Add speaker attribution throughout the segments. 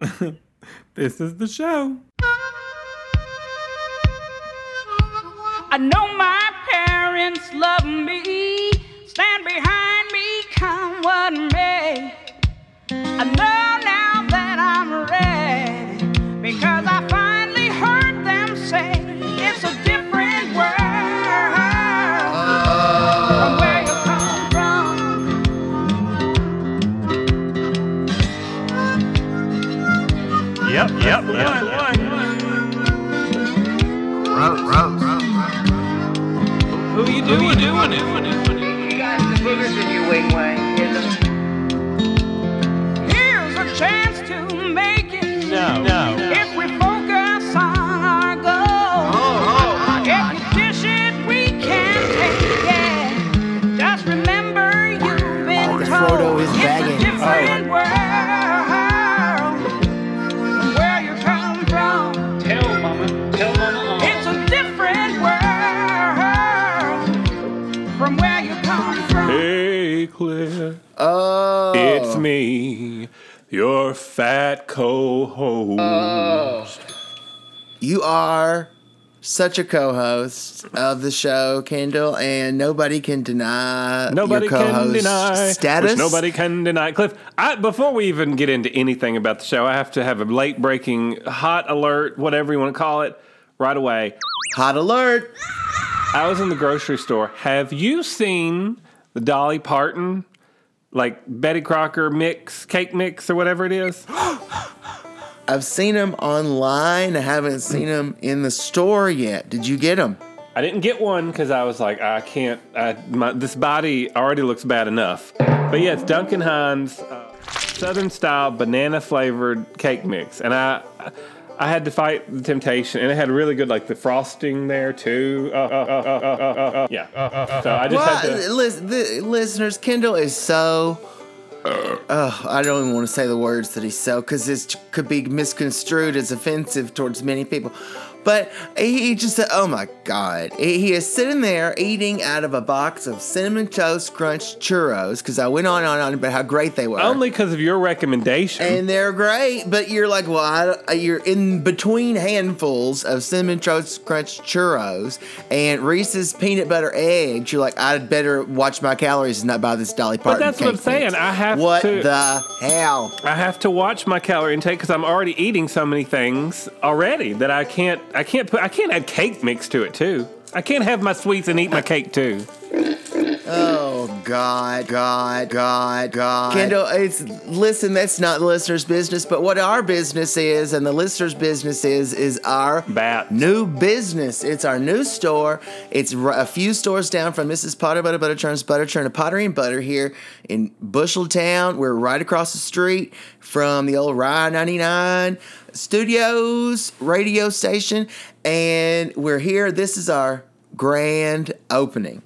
Speaker 1: this is the show.
Speaker 2: I know my parents love me, stand behind me, come what may. I know now that I'm ready because I finally heard them say it's a different world from
Speaker 1: Yep, yep, yep. Who you doing? Who you doing fat co-host. Oh.
Speaker 3: you are such a co-host of the show, Kendall, and nobody can deny
Speaker 1: Nobody
Speaker 3: your co-host
Speaker 1: can deny
Speaker 3: status.
Speaker 1: nobody can deny. Cliff, I, before we even get into anything about the show, I have to have a late breaking, hot alert, whatever you want to call it, right away.
Speaker 3: Hot alert!
Speaker 1: I was in the grocery store. Have you seen the Dolly Parton, like Betty Crocker mix, cake mix, or whatever it is?
Speaker 3: I've seen them online. I haven't seen them in the store yet. Did you get them?
Speaker 1: I didn't get one because I was like, I can't. I, my, this body already looks bad enough. But yeah, it's Duncan Hines uh, Southern style banana flavored cake mix, and I. I had to fight the temptation, and it had really good, like the frosting there too. Uh, uh, uh, yeah. So I just
Speaker 3: Well,
Speaker 1: had to.
Speaker 3: lis- the, listeners, Kendall is so. Oh, I don't even want to say the words that he's so because this could be misconstrued as offensive towards many people. But he just said, "Oh my God!" He he is sitting there eating out of a box of cinnamon toast crunch churros because I went on and on on about how great they were.
Speaker 1: Only because of your recommendation.
Speaker 3: and they're great, but you're like, well, you're in between handfuls of cinnamon toast crunch churros and Reese's peanut butter eggs. You're like, I'd better watch my calories and not buy this Dolly Parton.
Speaker 1: But that's what I'm saying.
Speaker 3: mix."
Speaker 1: I have
Speaker 3: what
Speaker 1: to-
Speaker 3: the hell?
Speaker 1: I have to watch my calorie intake because I'm already eating so many things already that I can't. I can't put. I can't add cake mix to it too. I can't have my sweets and eat my cake too.
Speaker 3: Oh God, God, God, God. Kendall, it's listen. That's not the listener's business, but what our business is, and the listener's business is, is our
Speaker 1: Bat.
Speaker 3: new business. It's our new store. It's r- a few stores down from Mrs. Potter Butter Butter Churns Butter Churn and Pottery and Butter here in Busheltown. We're right across the street from the old Rye 99 Studios radio station, and we're here. This is our grand opening.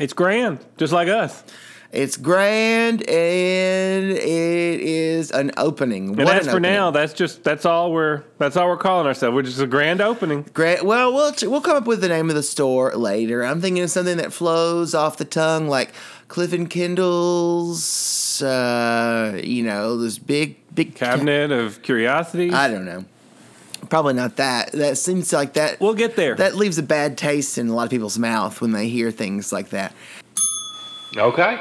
Speaker 1: It's grand, just like us.
Speaker 3: It's grand and it is an opening.
Speaker 1: And
Speaker 3: What
Speaker 1: as
Speaker 3: an
Speaker 1: for
Speaker 3: opening.
Speaker 1: now, that's just that's all we're that's all we're calling ourselves. We're just a grand opening.
Speaker 3: Great. Well, we'll we'll come up with the name of the store later. I'm thinking of something that flows off the tongue, like Cliff and Kendall's. Uh, you know, this big big ca-
Speaker 1: Cabinet of curiosities.
Speaker 3: I don't know. Probably not that. That seems like that.
Speaker 1: we'll get there.
Speaker 3: that leaves a bad taste in a lot of people's mouth when they hear things like that.
Speaker 4: Okay.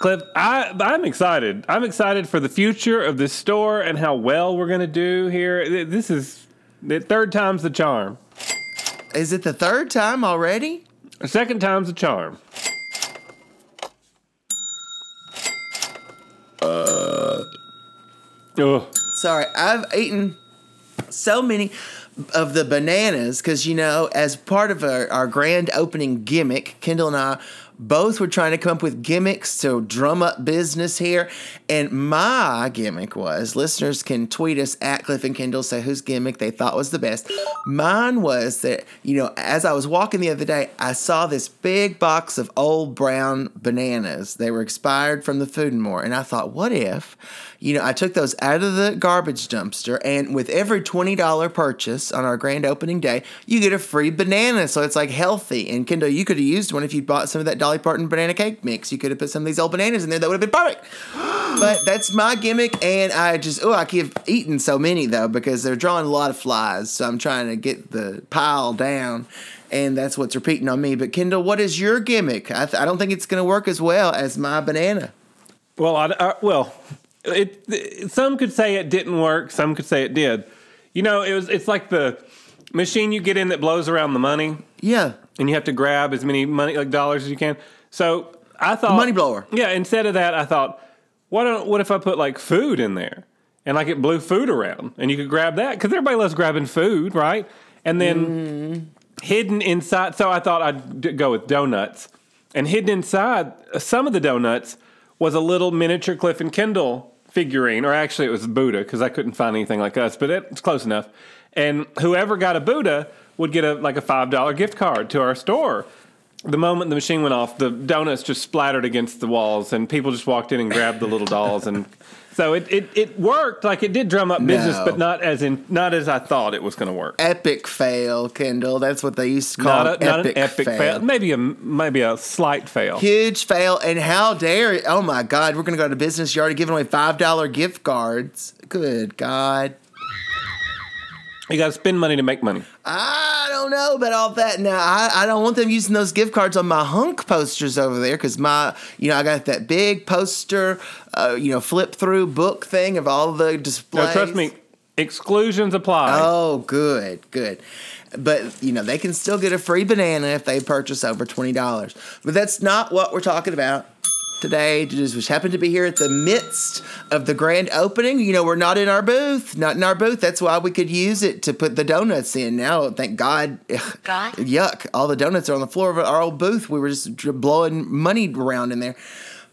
Speaker 1: Cliff, I I'm excited. I'm excited for the future of this store and how well we're gonna do here. This is the third time's the charm.
Speaker 3: Is it the third time already?
Speaker 1: The second time's the charm. Uh.
Speaker 3: Sorry, I've eaten so many of the bananas because you know, as part of our, our grand opening gimmick, Kendall and I both were trying to come up with gimmicks to drum up business here. And my gimmick was listeners can tweet us at Cliff and Kendall, say whose gimmick they thought was the best. Mine was that, you know, as I was walking the other day, I saw this big box of old brown bananas. They were expired from the food and more. And I thought, what if, you know, I took those out of the garbage dumpster and with every $20 purchase on our grand opening day, you get a free banana. So it's like healthy. And Kendall, you could have used one if you bought some of that Dolly Parton banana cake mix. You could have put some of these old bananas in there. That would have been perfect. but that's my gimmick, and I just oh, I keep eating so many though because they're drawing a lot of flies. So I'm trying to get the pile down. And that's what's repeating on me. But Kendall, what is your gimmick? I, th- I don't think it's going to work as well as my banana.
Speaker 1: Well, I, I- well, it, it- Some could say it didn't work. Some could say it did. You know, it was. It's like the machine you get in that blows around the money,
Speaker 3: Yeah,
Speaker 1: and you have to grab as many money like dollars as you can. So I thought
Speaker 3: money blower.
Speaker 1: Yeah. Instead of that, I thought, why don't? What if I put like food in there, and like it blew food around, and you could grab that because everybody loves grabbing food, right? And then mm-hmm. hidden inside. So I thought I'd d- go with donuts, and hidden inside some of the donuts was a little miniature Cliff and Kendall figurine, or actually it was Buddha because I couldn't find anything like us, but it's close enough. And whoever got a Buddha would get a like a five dollar gift card to our store. The moment the machine went off, the donuts just splattered against the walls, and people just walked in and grabbed the little dolls, and so it, it, it worked. Like it did drum up business,
Speaker 3: No.
Speaker 1: but not as in not as I thought it was going to work.
Speaker 3: Epic fail, Kendall. That's what they used to call
Speaker 1: Not, a, not
Speaker 3: epic,
Speaker 1: an epic fail.
Speaker 3: fail.
Speaker 1: Maybe a maybe a slight fail.
Speaker 3: Huge fail. And how dare Oh my God, we're going to go to Business Yard and giving away $5 gift cards. Good God.
Speaker 1: You got to spend money to make money.
Speaker 3: I don't know about all that. Now, I, I don't want them using those gift cards on my hunk posters over there because my, you know, I got that big poster, uh, you know, flip through book thing of all the displays.
Speaker 1: No, trust me, exclusions apply.
Speaker 3: Oh, good, good. But you know they can still get a free banana if they purchase over twenty dollars. But that's not what we're talking about today. Just which happened to be here at the midst of the grand opening. You know we're not in our booth, not in our booth. That's why we could use it to put the donuts in. Now, thank God.
Speaker 2: God?
Speaker 3: Yuck! All the donuts are on the floor of our old booth. We were just blowing money around in there.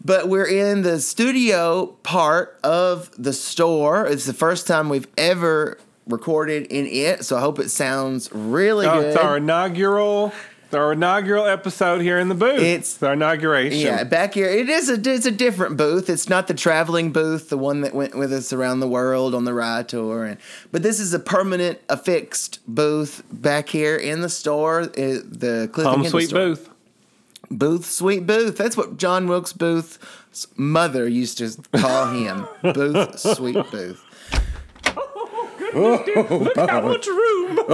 Speaker 3: But we're in the studio part of the store. It's the first time we've ever recorded in it, so I hope it sounds really
Speaker 1: Oh,
Speaker 3: good.
Speaker 1: it's our inaugural, it's our inaugural episode here in the booth.
Speaker 3: It's-
Speaker 1: our inauguration.
Speaker 3: Yeah, back here it is a it's a different booth. It's not the traveling booth, the one that went with us around the world on the ride tour, and but this is a permanent, affixed booth back here in the store. uh, the Cliff
Speaker 1: Home sweet
Speaker 3: store.
Speaker 1: booth.
Speaker 3: Booth, sweet Booth. That's what John Wilkes Booth's mother used to call him. Booth, sweet Booth.
Speaker 1: Oh, Look how much room!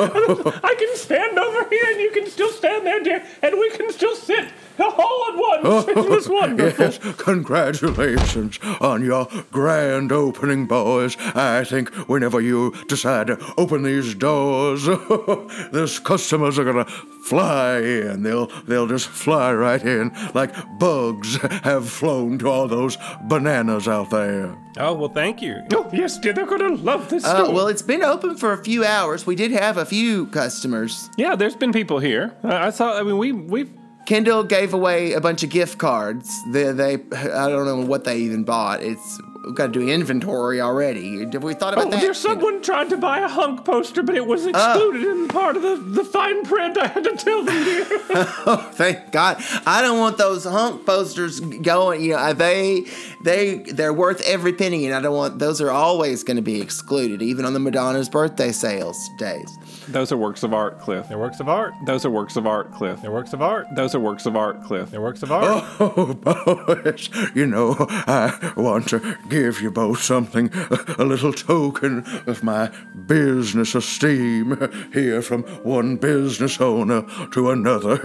Speaker 1: I can stand over here, and you can still stand there, dear, and we can still sit all at once. Isn't this wonderful?
Speaker 5: Yes, congratulations on your grand opening, boys. I think whenever you decide to open these doors, these customers are gonna fly in. They'll they'll just fly right in like bugs have flown to all those bananas out there.
Speaker 1: Oh well, thank you. Oh yes, dear, they're gonna love this
Speaker 3: Uh,
Speaker 1: store.
Speaker 3: well, it's been open for a few hours. We did have a few customers.
Speaker 1: yeah, there's been people here. I, I saw. I mean, we we
Speaker 3: Kendall gave away a bunch of gift cards. They, they I don't know what they even bought. It's we've got to do inventory already. Have we thought about
Speaker 1: Oh,
Speaker 3: that?
Speaker 1: there's someone trying to buy a hunk poster, but it was ah. excluded in part of the, the fine print. I had to tell them, oh,
Speaker 3: Thank God. I don't want those hunk posters going. You know, they they they're worth every penny, and I don't want those are always going to be excluded, even on the Madonna's birthday sales days.
Speaker 1: Those are works of art, Cliff.
Speaker 6: They're works of art.
Speaker 1: Those are works of art, Cliff.
Speaker 6: They're works of art.
Speaker 1: Those are works of art, Cliff.
Speaker 6: They're works of art.
Speaker 5: Oh, boys, you know, I want to give you both something, a little token of my business esteem here from one business owner to another.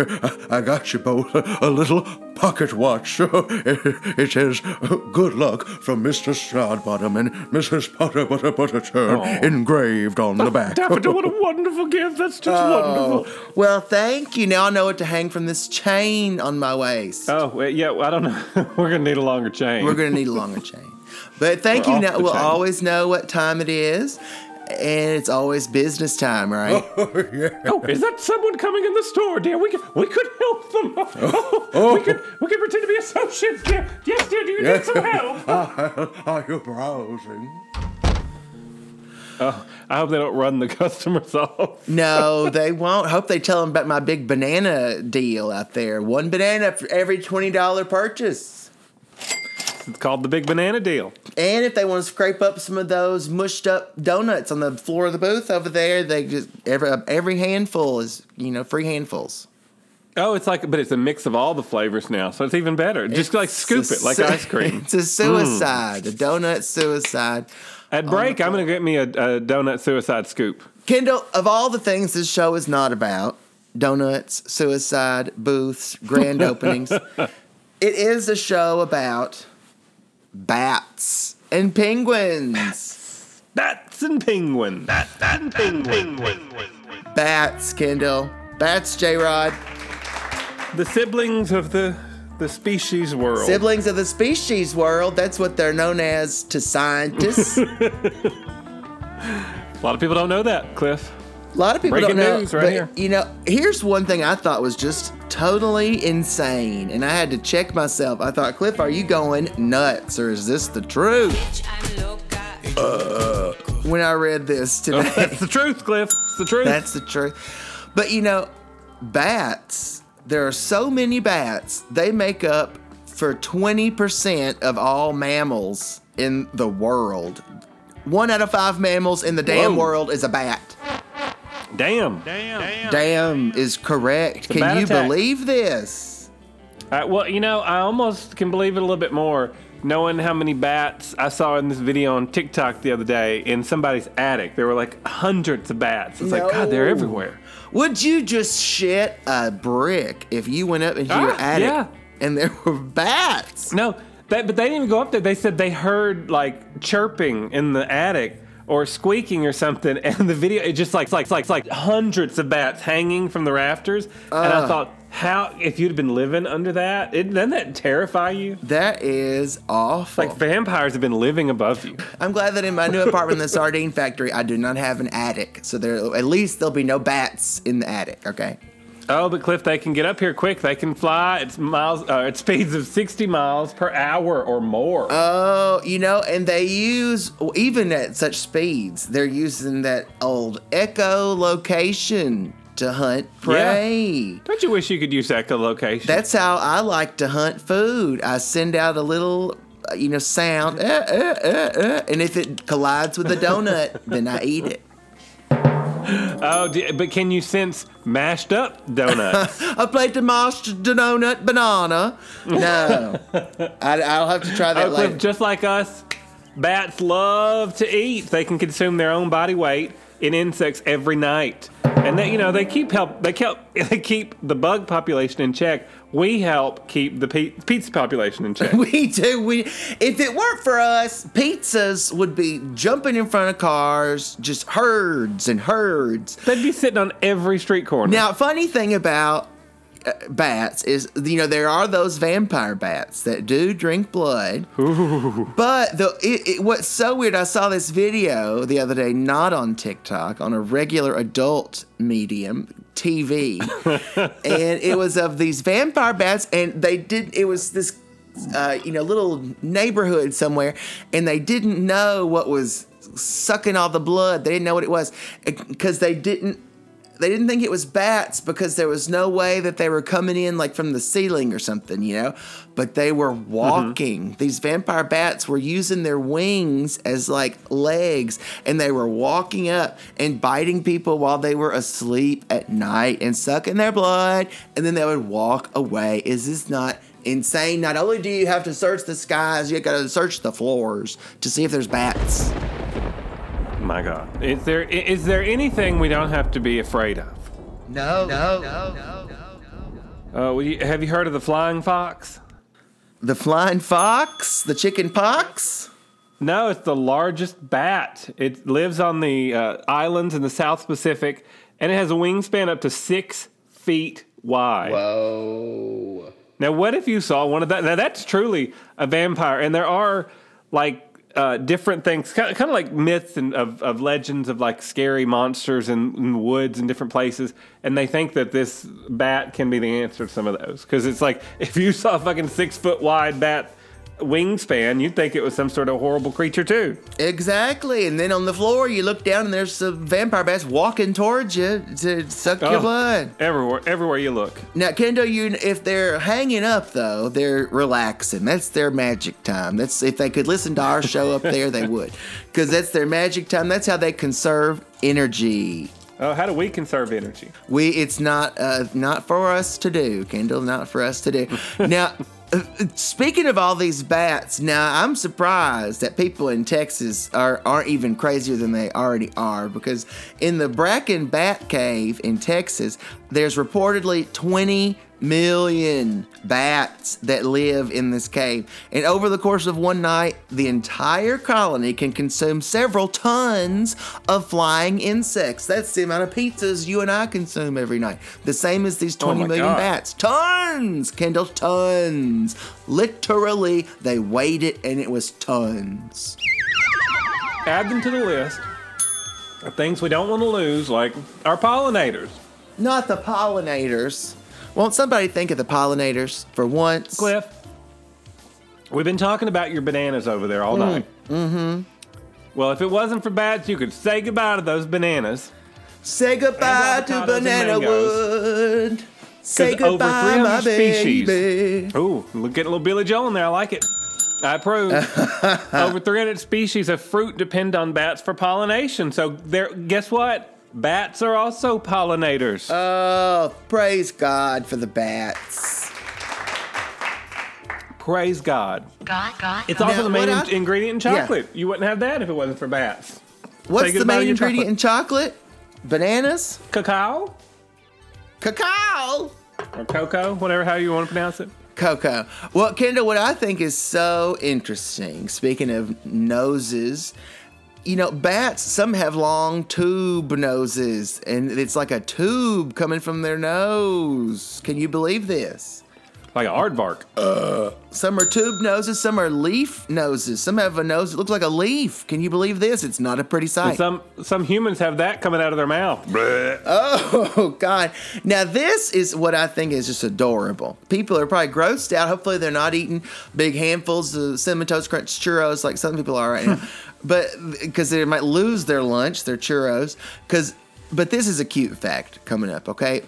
Speaker 5: I- I got you both a little pocket watch. It says, Good luck from Mr. Strodbottom and Mrs. Potter Butter Butter Churn engraved on the ah, back.
Speaker 1: Daffodil, what a wonderful gift. That's just oh. wonderful.
Speaker 3: Oh, well, thank you. Now I know what to hang from this chain on my waist.
Speaker 1: Oh, wait, yeah, well, I don't know. We're going to need a longer chain.
Speaker 3: We're going to need a longer chain. But thank
Speaker 1: We're
Speaker 3: you. Now we'll
Speaker 1: chain.
Speaker 3: always know what time it is. And it's always business time, right?
Speaker 1: Oh, yeah. oh, is that someone coming in the store, dear? We could, we could help them. Oh, We could we could pretend to be associates, dear. Yes, dear. Do you need some help?
Speaker 5: Are you browsing?
Speaker 1: Oh, I hope they don't run the customers off.
Speaker 3: No, they won't. Hope they tell them about my big banana deal out there. One banana for every twenty dollar purchase.
Speaker 1: It's called the Big Banana Deal.
Speaker 3: And if they want to scrape up some of those mushed up donuts on the floor of the booth over there, they just every every handful is you know free handfuls.
Speaker 1: Oh, it's like, but it's a mix of all the flavors now, so it's even better. Just like scoop it like
Speaker 3: su-
Speaker 1: ice cream.
Speaker 3: It's a suicide, mm. a donut suicide.
Speaker 1: At break, I'm gonna get me a, a donut suicide scoop.
Speaker 3: Kendall, of all the things this show is not about, donuts, suicide, booths, grand openings, it is a show about bats and penguins.
Speaker 1: Bats and penguins. Bats and penguins.
Speaker 3: Bats, Kendall. Bats, J Rod.
Speaker 1: The siblings of the the species world.
Speaker 3: Siblings of the species world. That's what they're known as to scientists. a
Speaker 1: A lot of people don't know that, Cliff.
Speaker 3: A lot of people
Speaker 1: Breaking
Speaker 3: don't know.
Speaker 1: news right
Speaker 3: but,
Speaker 1: here.
Speaker 3: You know, here's one thing I thought was just totally insane, and I had to check myself. I thought, Cliff, are you going nuts, or is this the truth? Uh. when I read this today.
Speaker 1: That's the truth, Cliff. It's the truth.
Speaker 3: That's the truth. But you know, bats, there are so many bats, they make up for 20% of all mammals in the world. One out of five mammals in the damn
Speaker 1: Whoa.
Speaker 3: world is a bat.
Speaker 1: Damn. Damn.
Speaker 3: Damn is correct.
Speaker 1: a
Speaker 3: Can you
Speaker 1: attack.
Speaker 3: believe this?
Speaker 1: Uh, well, you know, I almost can believe it a little bit more knowing how many bats I saw in this video on TikTok the other day in somebody's attic. There were like hundreds of bats. It's like, God, they're everywhere.
Speaker 3: Would you just shit a brick if you went up into your
Speaker 1: Ah,
Speaker 3: attic
Speaker 1: yeah.
Speaker 3: and there were bats?
Speaker 1: No, that, but they didn't even go up there. They said they heard like chirping in the attic or squeaking or something, and the video it just like like like like hundreds of bats hanging from the rafters. and I ah. thought, how if you'd been living under that, it, doesn't that terrify you?
Speaker 3: That is awful.
Speaker 1: Like vampires have been living above you.
Speaker 3: I'm glad that in my new apartment in the sardine factory, I do not have an attic. So there, at least there'll be no bats in the attic. Okay.
Speaker 1: Oh, but Cliff, they can get up here quick. They can fly at miles, uh, at speeds of 60 miles per hour or more.
Speaker 3: Oh, you know, and they use even at such speeds, they're using that old echolocation to hunt prey. Yeah.
Speaker 1: Don't you wish you could use echolocation?
Speaker 3: That's how I like to hunt food. I send out a little, uh, you know, sound, uh, uh, uh, and if it collides with a donut, then I eat it.
Speaker 1: oh, but can you sense mashed up donuts?
Speaker 3: I played the mashed donut banana. No, I, I'll have to try that
Speaker 1: oh,
Speaker 3: later.
Speaker 1: just like us, bats love to eat. They can consume their own body weight in insects every night, and they, you know, they keep help. They keep They keep the bug population in check. We help keep the pizza population in check.
Speaker 3: We do. We if it weren't for us, pizzas would be jumping in front of cars, just herds and herds.
Speaker 1: They'd be sitting on every street corner.
Speaker 3: Now, funny thing about bats is, you know, there are those vampire bats that do drink blood. But the it, it, what's so weird, I saw this video the other day, not on TikTok, on a regular adult medium. TV, and it was of these vampire bats, and they did. It was this uh, you know, little neighborhood somewhere, and they didn't know what was sucking all the blood. They didn't know what it was because they didn't. They didn't think it was bats because there was no way that they were coming in like from the ceiling or something, you know. But they were mm-hmm. walking. These vampire bats were using their wings as like legs, and they were walking up and biting people while they were asleep at night and sucking their blood, and then they would walk away. Is this not insane. Not only do you have to search the skies, you got to search the floors to see if there's bats.
Speaker 1: My God, is there i- is there anything we don't have to be afraid of?
Speaker 3: No, no, no, no.
Speaker 1: Uh, well, you, have you heard of the flying fox?
Speaker 3: The flying fox, the chicken pox.
Speaker 1: No, it's the largest bat. It lives on the uh, islands in the South Pacific, and it has a wingspan up to six feet wide.
Speaker 4: Whoa.
Speaker 1: Now, what if you saw one of that? Now, that's truly a vampire, and there are like uh, different things, kind of, kind of like myths and of, of legends of like scary monsters in, in woods and different places, and they think that this bat can be the answer to some of those. Because it's like if you saw a fucking six foot wide bat wingspan, you'd think it was some sort of horrible creature too.
Speaker 3: Exactly. And then on the floor, you look down and there's some vampire bats walking towards you to suck your
Speaker 1: Oh,
Speaker 3: blood.
Speaker 1: everywhere, everywhere you look.
Speaker 3: Now, Kendo, you if they're hanging up though, they're relaxing. That's their magic time. That's if they could listen to our show up there, they would, because that's their magic time. That's how they conserve energy.
Speaker 1: Oh, how do we conserve energy?
Speaker 3: We it's not uh, not for us to do, Kendall. Not for us to do. now, speaking of all these bats, now I'm surprised that people in Texas are aren't even crazier than they already are because in the Bracken Bat Cave in Texas, there's reportedly 20 million bats that live in this cave. And over the course of one night, the entire colony can consume several tons of flying insects. That's the amount of pizzas you and I consume every night. The same as these
Speaker 1: Oh
Speaker 3: twenty
Speaker 1: my
Speaker 3: million
Speaker 1: God.
Speaker 3: bats. Tons! Kendall, tons. Literally, they weighed it and it was tons.
Speaker 1: Add them to the list of things we don't want to lose, like our pollinators.
Speaker 3: Not the pollinators. Won't somebody think of the pollinators for once?
Speaker 1: Cliff, we've been talking about your bananas over there all night. Mm-hmm. Well, if it wasn't for bats, you could say goodbye to those bananas.
Speaker 3: Say goodbye to Banana. Wood. Say
Speaker 1: 'Cause over
Speaker 3: goodbye, my
Speaker 1: species.
Speaker 3: baby.
Speaker 1: Ooh, look at a little Billy Joel in there. I like it. I approve. Over 300 species of fruit depend on bats for pollination. So there, guess what? Bats are also pollinators.
Speaker 3: Oh, praise God for the bats.
Speaker 1: Praise God.
Speaker 6: God, God.
Speaker 1: It's also
Speaker 3: Now,
Speaker 1: the main
Speaker 3: what I-
Speaker 1: ingredient in
Speaker 3: Yeah.
Speaker 1: chocolate. You wouldn't have that if it wasn't for bats.
Speaker 3: What's the
Speaker 1: goodbye to
Speaker 3: main
Speaker 1: your
Speaker 3: ingredient in chocolate? Bananas?
Speaker 1: Cacao
Speaker 3: Cacao?
Speaker 1: or cocoa, whatever how you want to pronounce it.
Speaker 3: Cocoa. Well, Kendall, what I think is so interesting, speaking of noses, you know, bats, some have long tube noses, and it's like a tube coming from their nose. Can you believe this?
Speaker 1: Like an aardvark.
Speaker 3: Uh, some are tube noses, some are leaf noses. Some have a nose that looks like a leaf. Can you believe this? It's not a pretty
Speaker 1: And
Speaker 3: sight.
Speaker 1: some some humans have that coming out of their mouth.
Speaker 3: Oh God! Now this is what I think is just adorable. People are probably grossed out. Hopefully they're not eating big handfuls of cinnamon toast crunch churros like some people are right now, but because they might lose their lunch, their churros. Because, but this is a cute fact coming up. Okay,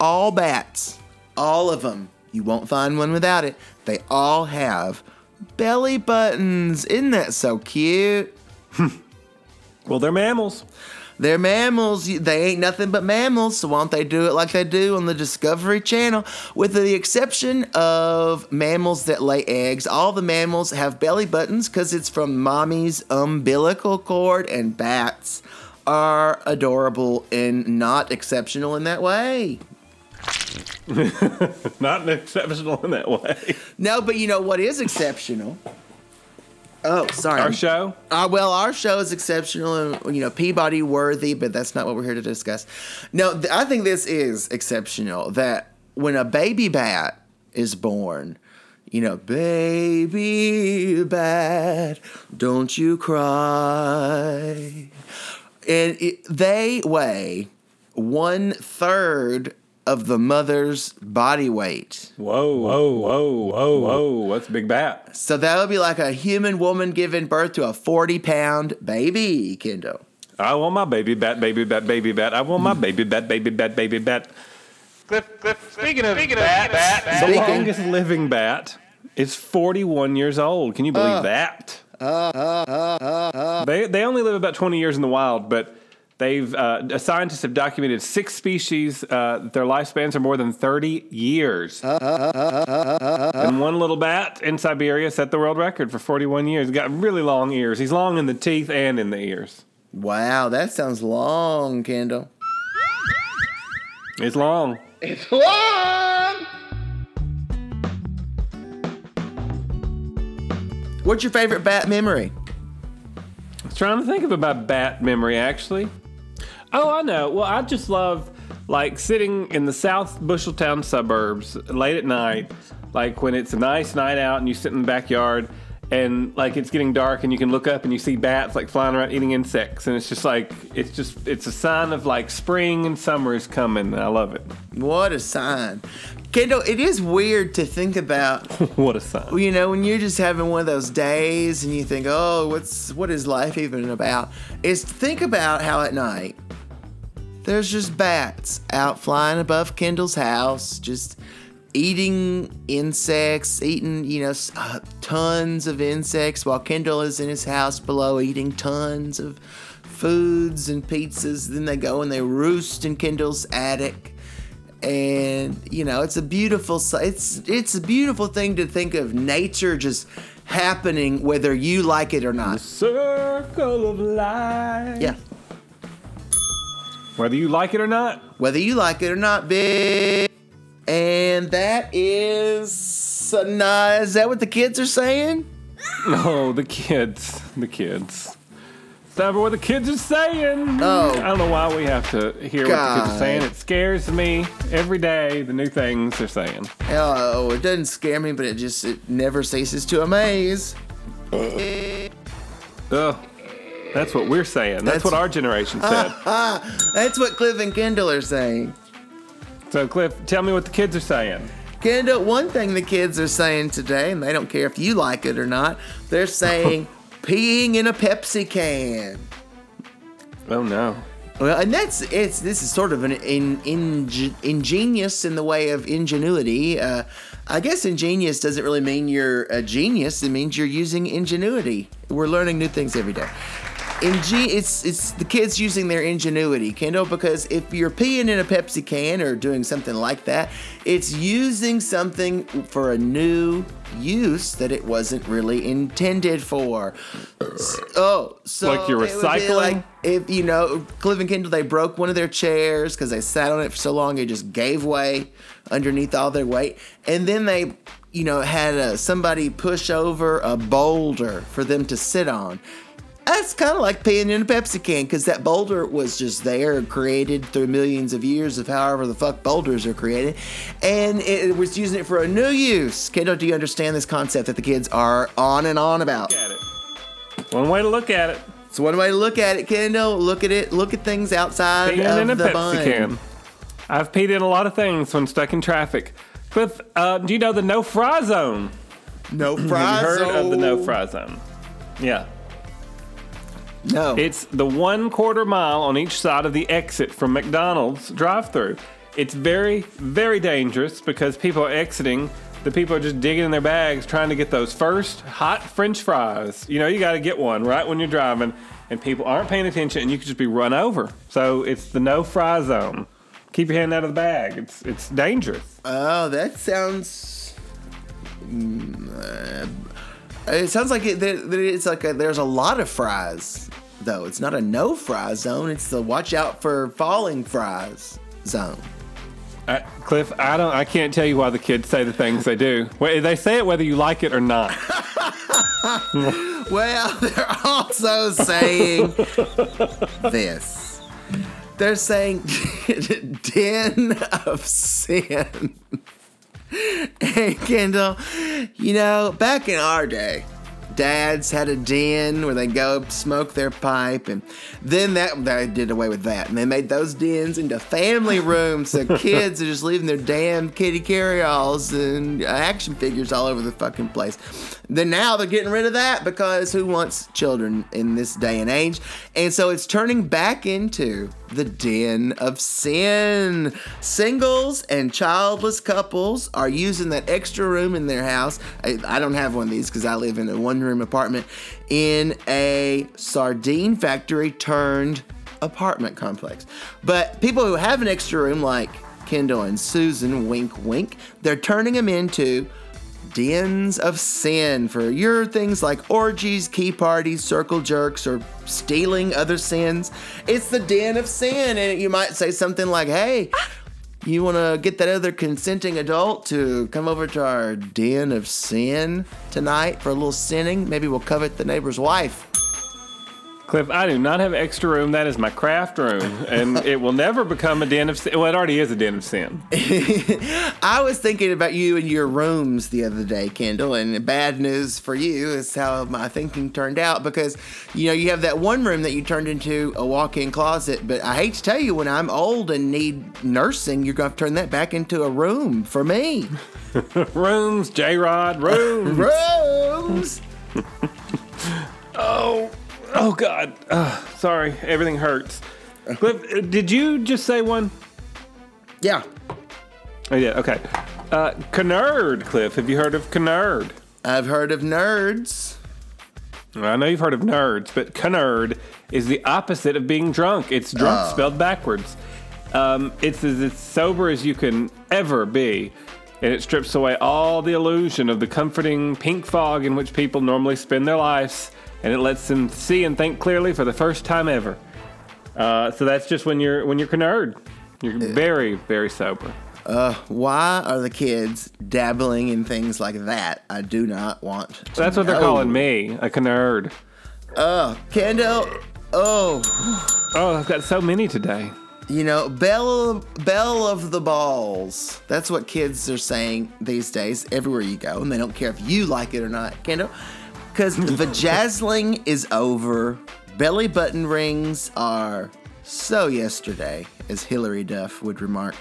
Speaker 3: all bats, all of them. You won't find one without it. They all have belly buttons. Isn't that so cute?
Speaker 1: Well, they're mammals.
Speaker 3: They're mammals. They ain't nothing but mammals. So why don't they do it like they do on the Discovery Channel? With the exception of mammals that lay eggs, all the mammals have belly buttons because it's from mommy's umbilical cord, and bats are adorable and not exceptional in that way.
Speaker 1: Not exceptional in that way.
Speaker 3: No, but you know what is exceptional? Oh, sorry.
Speaker 1: Our show.
Speaker 3: Uh, well, our show is exceptional and you know Peabody worthy, but that's not what we're here to discuss. No, th- I think this is exceptional. That when a baby bat is born, you know, baby bat, don't you cry, and it, they weigh one third of the mother's body weight.
Speaker 1: Whoa, whoa, whoa, whoa, whoa. That's a big bat.
Speaker 3: So that would be like a human woman giving birth to a 40 pound baby, Kendo.
Speaker 1: I want my baby bat, baby bat, baby bat. I want my hmm. baby bat, baby bat, baby bat. Cliff, Cliff, speaking of speaking bat, bat, the
Speaker 3: Speaking-
Speaker 1: longest living bat is 41 years old. Can you believe uh. that? Uh, uh, they, they only live about 20 years in the wild, but they've uh, scientists have documented six species uh, their lifespans are more than 30 years. and one little bat in Siberia set the world record for 41 years. He's got really long ears. He's long in the teeth and in the ears.
Speaker 3: Wow, that sounds long, Kendall.
Speaker 1: It's long.
Speaker 7: It's long!
Speaker 3: What's your favorite bat memory?
Speaker 1: I was trying to think of my bat memory actually. Oh, I know. Well, I just love like sitting in the South Busheltown suburbs late at night, like when it's a nice night out and you sit in the backyard and like it's getting dark and you can look up and you see bats like flying around eating insects and it's just like it's just it's a sign of like spring and summer is coming. I love it.
Speaker 3: What a sign. Kendall, it is weird to think about,
Speaker 1: what a sign.
Speaker 3: you know, when you're just having one of those days and you think, oh, what's what is life even about? Is to think about how at night there's just bats out flying above Kendall's house, just eating insects, eating, you know, uh, tons of insects, while Kendall is in his house below eating tons of foods and pizzas. Then they go and they roost in Kendall's attic. And you know, it's a beautiful. It's it's a beautiful thing to think of nature just happening whether you like it or not.
Speaker 1: Circle of life.
Speaker 3: Yeah,
Speaker 1: Whether you like it or not.
Speaker 3: whether you like it or not, big. And that is. Uh, nah, is that what the kids are saying?
Speaker 1: No, the kids. The kids. It's never what the kids are saying.
Speaker 3: Oh.
Speaker 1: I don't know why we have to hear what the kids are saying. It scares me every day, the new things they're saying.
Speaker 3: Oh, it doesn't scare me, but it just it never ceases to amaze.
Speaker 1: Ugh. That's what we're saying. That's,
Speaker 3: That's-
Speaker 1: what our generation said.
Speaker 3: That's what Cliff and Kendall are saying.
Speaker 1: so, Cliff, tell me what the kids are saying.
Speaker 3: Kendall, one thing the kids are saying today, and they don't care if you like it or not, they're saying peeing in a Pepsi can.
Speaker 1: Oh, no.
Speaker 3: Well, and that's it's this is sort of an in, in, ingenious in the way of ingenuity. Uh, I guess ingenious doesn't really mean you're a genius. It means you're using ingenuity. We're learning new things every day. Ingen- it's it's the kids using their ingenuity, Kendall, because if you're peeing in a Pepsi can or doing something like that, it's using something for a new use that it wasn't really intended for. Oh, so
Speaker 1: Like you're
Speaker 3: it would be
Speaker 1: recycling?
Speaker 3: like if you know Cliff and Kendall, they broke one of their chairs because they sat on it for so long it just gave way underneath all their weight, and then they, you know, had uh somebody push over a boulder for them to sit on. That's kind of like peeing in a Pepsi can because that boulder was just there, created through millions of years of however the fuck boulders are created, and it, was using it for a new use. Kendall, do you understand this concept that the kids are on and on about?
Speaker 1: Look at it. One way to look at it.
Speaker 3: It's one way to look at it, Kendall. Look at it. Look at things outside
Speaker 1: Peeing
Speaker 3: of
Speaker 1: in a
Speaker 3: the
Speaker 1: Pepsi
Speaker 3: bun.
Speaker 1: can. I've peed in a lot of things when stuck in traffic. Cliff, uh, do you know the no fry zone?
Speaker 3: No
Speaker 1: Have
Speaker 3: fries.
Speaker 1: you heard of the no fry zone? Yeah.
Speaker 3: No.
Speaker 1: It's the one quarter mile on each side of the exit from McDonald's drive through. It's very, very dangerous because people are exiting. The people are just digging in their bags trying to get those first hot French fries. You know, you got to get one right when you're driving, and people aren't paying attention, and you could just be run over. So it's the no fry zone. Keep your hand out of the bag. It's it's dangerous.
Speaker 3: oh, that sounds. Mm, uh, it sounds like it, there, there- it's like a, there's a lot of fries, though. It's not a no fry zone. It's the watch out for falling fries zone.
Speaker 1: I, Cliff, I don't. I can't tell you why the kids say the things they do. They say it whether you like it or not.
Speaker 3: Well, they're also saying this. They're saying den of sin. Hey, Kendall, you know, back in our day, dads had a den where they go smoke their pipe, and then that they did away with that, and they made those dens into family rooms. So kids are just leaving their damn kitty carryalls and uh, action figures all over the fucking place. Then now they're getting rid of that because who wants children in this day and age? And so it's turning back into the den of sin. Singles and childless couples are using that extra room in their house. I, I don't have one of these because I live in a one room apartment in a sardine factory turned apartment complex. But people who have an extra room, like Kendall and Susan, wink, wink, they're turning them into dens of sin for your things like orgies, key parties, circle jerks, or stealing other sins. It's the den of sin, and you might say something like, "Hey." You want to get that other consenting adult to come over to our den of sin tonight for a little sinning? Maybe we'll covet the neighbor's wife.
Speaker 1: Cliff, I do not have extra room. That is my craft room, and it will never become a den of sin. Well, it already is a den of sin.
Speaker 3: I was thinking about you and your rooms the other day, Kendall, and bad news for you is how my thinking turned out because you know you have that one room that you turned into a walk-in closet, but I hate to tell you, when I'm old and need nursing, you're going to turn that back into a room for me.
Speaker 1: Rooms, J Rod, rooms.
Speaker 3: Rooms.
Speaker 1: oh, oh God. Ugh, sorry, everything hurts. Cliff, uh, did you just say one?
Speaker 3: Yeah.
Speaker 1: Oh, yeah. Okay. Uh, Knurd, Cliff. Have you heard of Knurd?
Speaker 3: I've heard of nerds.
Speaker 1: Well, I know you've heard of nerds, but knurd is the opposite of being drunk. It's drunk spelled backwards. Um, it's as, as sober as you can ever be, and it strips away all the illusion of the comforting pink fog in which people normally spend their lives, and it lets them see and think clearly for the first time ever. Uh, so that's just when you're when you're knurd. You're very very sober.
Speaker 3: Why are the kids dabbling in things like that? I do not want. To
Speaker 1: That's what they're calling me, a knurd.
Speaker 3: Oh, Kendall. Oh,
Speaker 1: Oh, I've got so many today.
Speaker 3: you know, bell, bell of the balls. That's what kids are saying these days. Everywhere you go, and they don't care if you like it or not, Kendall. Because the jazzling is over. Belly button rings are so yesterday, as Hilary Duff would remark.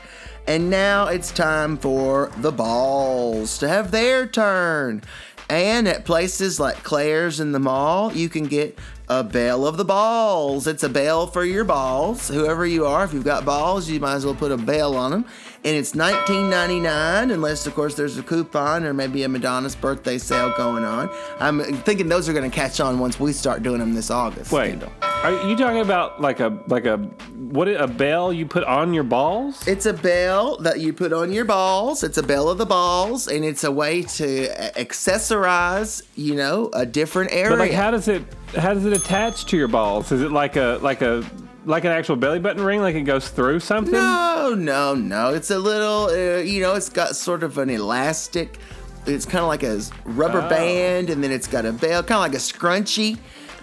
Speaker 3: And now it's time for the balls to have their turn. And at places like Claire's in the mall, you can get a bell of the balls. It's a bell for your balls. Whoever you are, if you've got balls, you might as well put a bell on them. And it's $19.99, unless, of course, there's a coupon or maybe a Madonna's birthday sale going on. I'm thinking those are going to catch on once we start doing them this August.
Speaker 1: Wait,
Speaker 3: Kendall.
Speaker 1: are you talking about like a like a what a bell you put on your balls?
Speaker 3: It's a bell that you put on your balls. It's a bell of the balls, and it's a way to accessorize, you know, a different area.
Speaker 1: But like, how does it how does it attach to your balls? Is it like a like a like an actual belly button ring? Like it goes through something?
Speaker 3: No, no, no. It's a little, uh, you know, it's got sort of an elastic. It's kind of like a rubber
Speaker 1: Oh.
Speaker 3: band, and then it's got a bell, kind of like a scrunchie.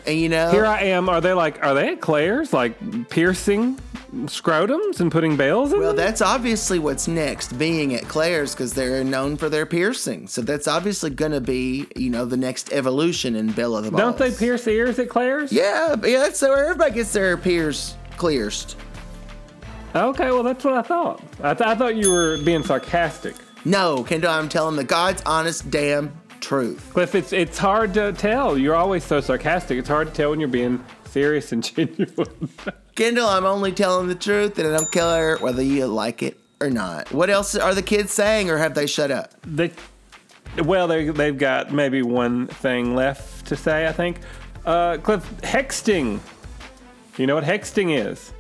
Speaker 3: And you know,
Speaker 1: Here I am. Are they like are they at Claire's like piercing scrotums and putting bells in
Speaker 3: well,
Speaker 1: them?
Speaker 3: that's obviously what's next, being at Claire's, because they're known for their piercing. So that's obviously going to be, you know, the next evolution in Bell of the Balls.
Speaker 1: Don't they pierce ears at Claire's?
Speaker 3: Yeah, yeah. That's where everybody gets their ears pierced.
Speaker 1: Okay, well that's what I thought. I, th- I thought you were being sarcastic.
Speaker 3: No, Kendall, I'm telling the God's honest damn truth.
Speaker 1: Cliff, it's it's hard to tell. You're always so sarcastic. It's hard to tell when you're being serious and genuine.
Speaker 3: Kendall, I'm only telling the truth, and I don't care whether you like it or not. What else are the kids saying, or have they shut up?
Speaker 1: they, well, they they've got maybe one thing left to say. I think. Uh, Cliff, hexting. You know what hexting is?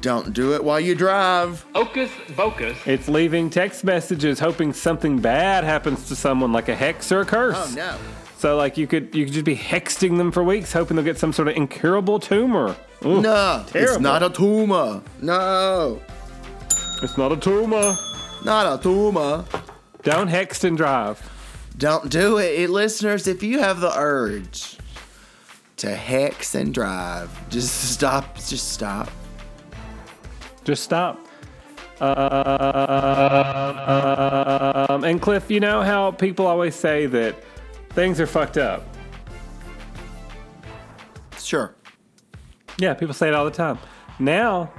Speaker 3: Don't do it while you drive.
Speaker 4: Hocus Bocus.
Speaker 1: It's leaving text messages hoping something bad happens to someone, like a hex or a curse.
Speaker 3: Oh no.
Speaker 1: So like you could you could just be hexing them for weeks, hoping they'll get some sort of incurable tumor. Ooh,
Speaker 3: No, it's not a tumor. No,
Speaker 1: It's not a tumor.
Speaker 3: not a tumor.
Speaker 1: Don't hex and drive.
Speaker 3: Don't do it. Eh, Listeners, if you have the urge to hex and drive, just stop. Just stop.
Speaker 1: Just stop. Um, and Cliff, you know how people always say that things are fucked up.
Speaker 3: Sure.
Speaker 1: Yeah, people say it all the time. Now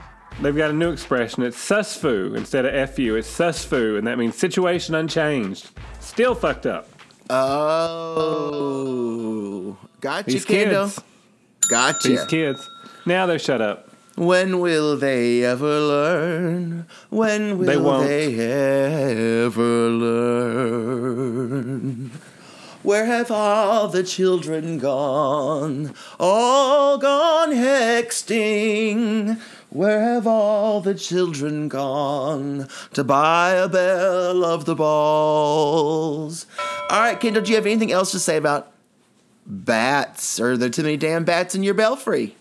Speaker 1: they've got a new expression. It's susfu instead of fu. It's susfu, and that means situation unchanged. Still fucked up.
Speaker 3: Oh, gotcha,
Speaker 1: These
Speaker 3: Kendall.
Speaker 1: kids.
Speaker 3: Gotcha.
Speaker 1: These kids. Now they're shut up.
Speaker 3: When will they ever learn? When will
Speaker 1: They won't.
Speaker 3: they ever learn? Where have all the children gone? All gone hexting. Where have all the children gone to buy a bell of the balls? All right, Kendall, do you have anything else to say about bats? Are there too many damn bats in your belfry?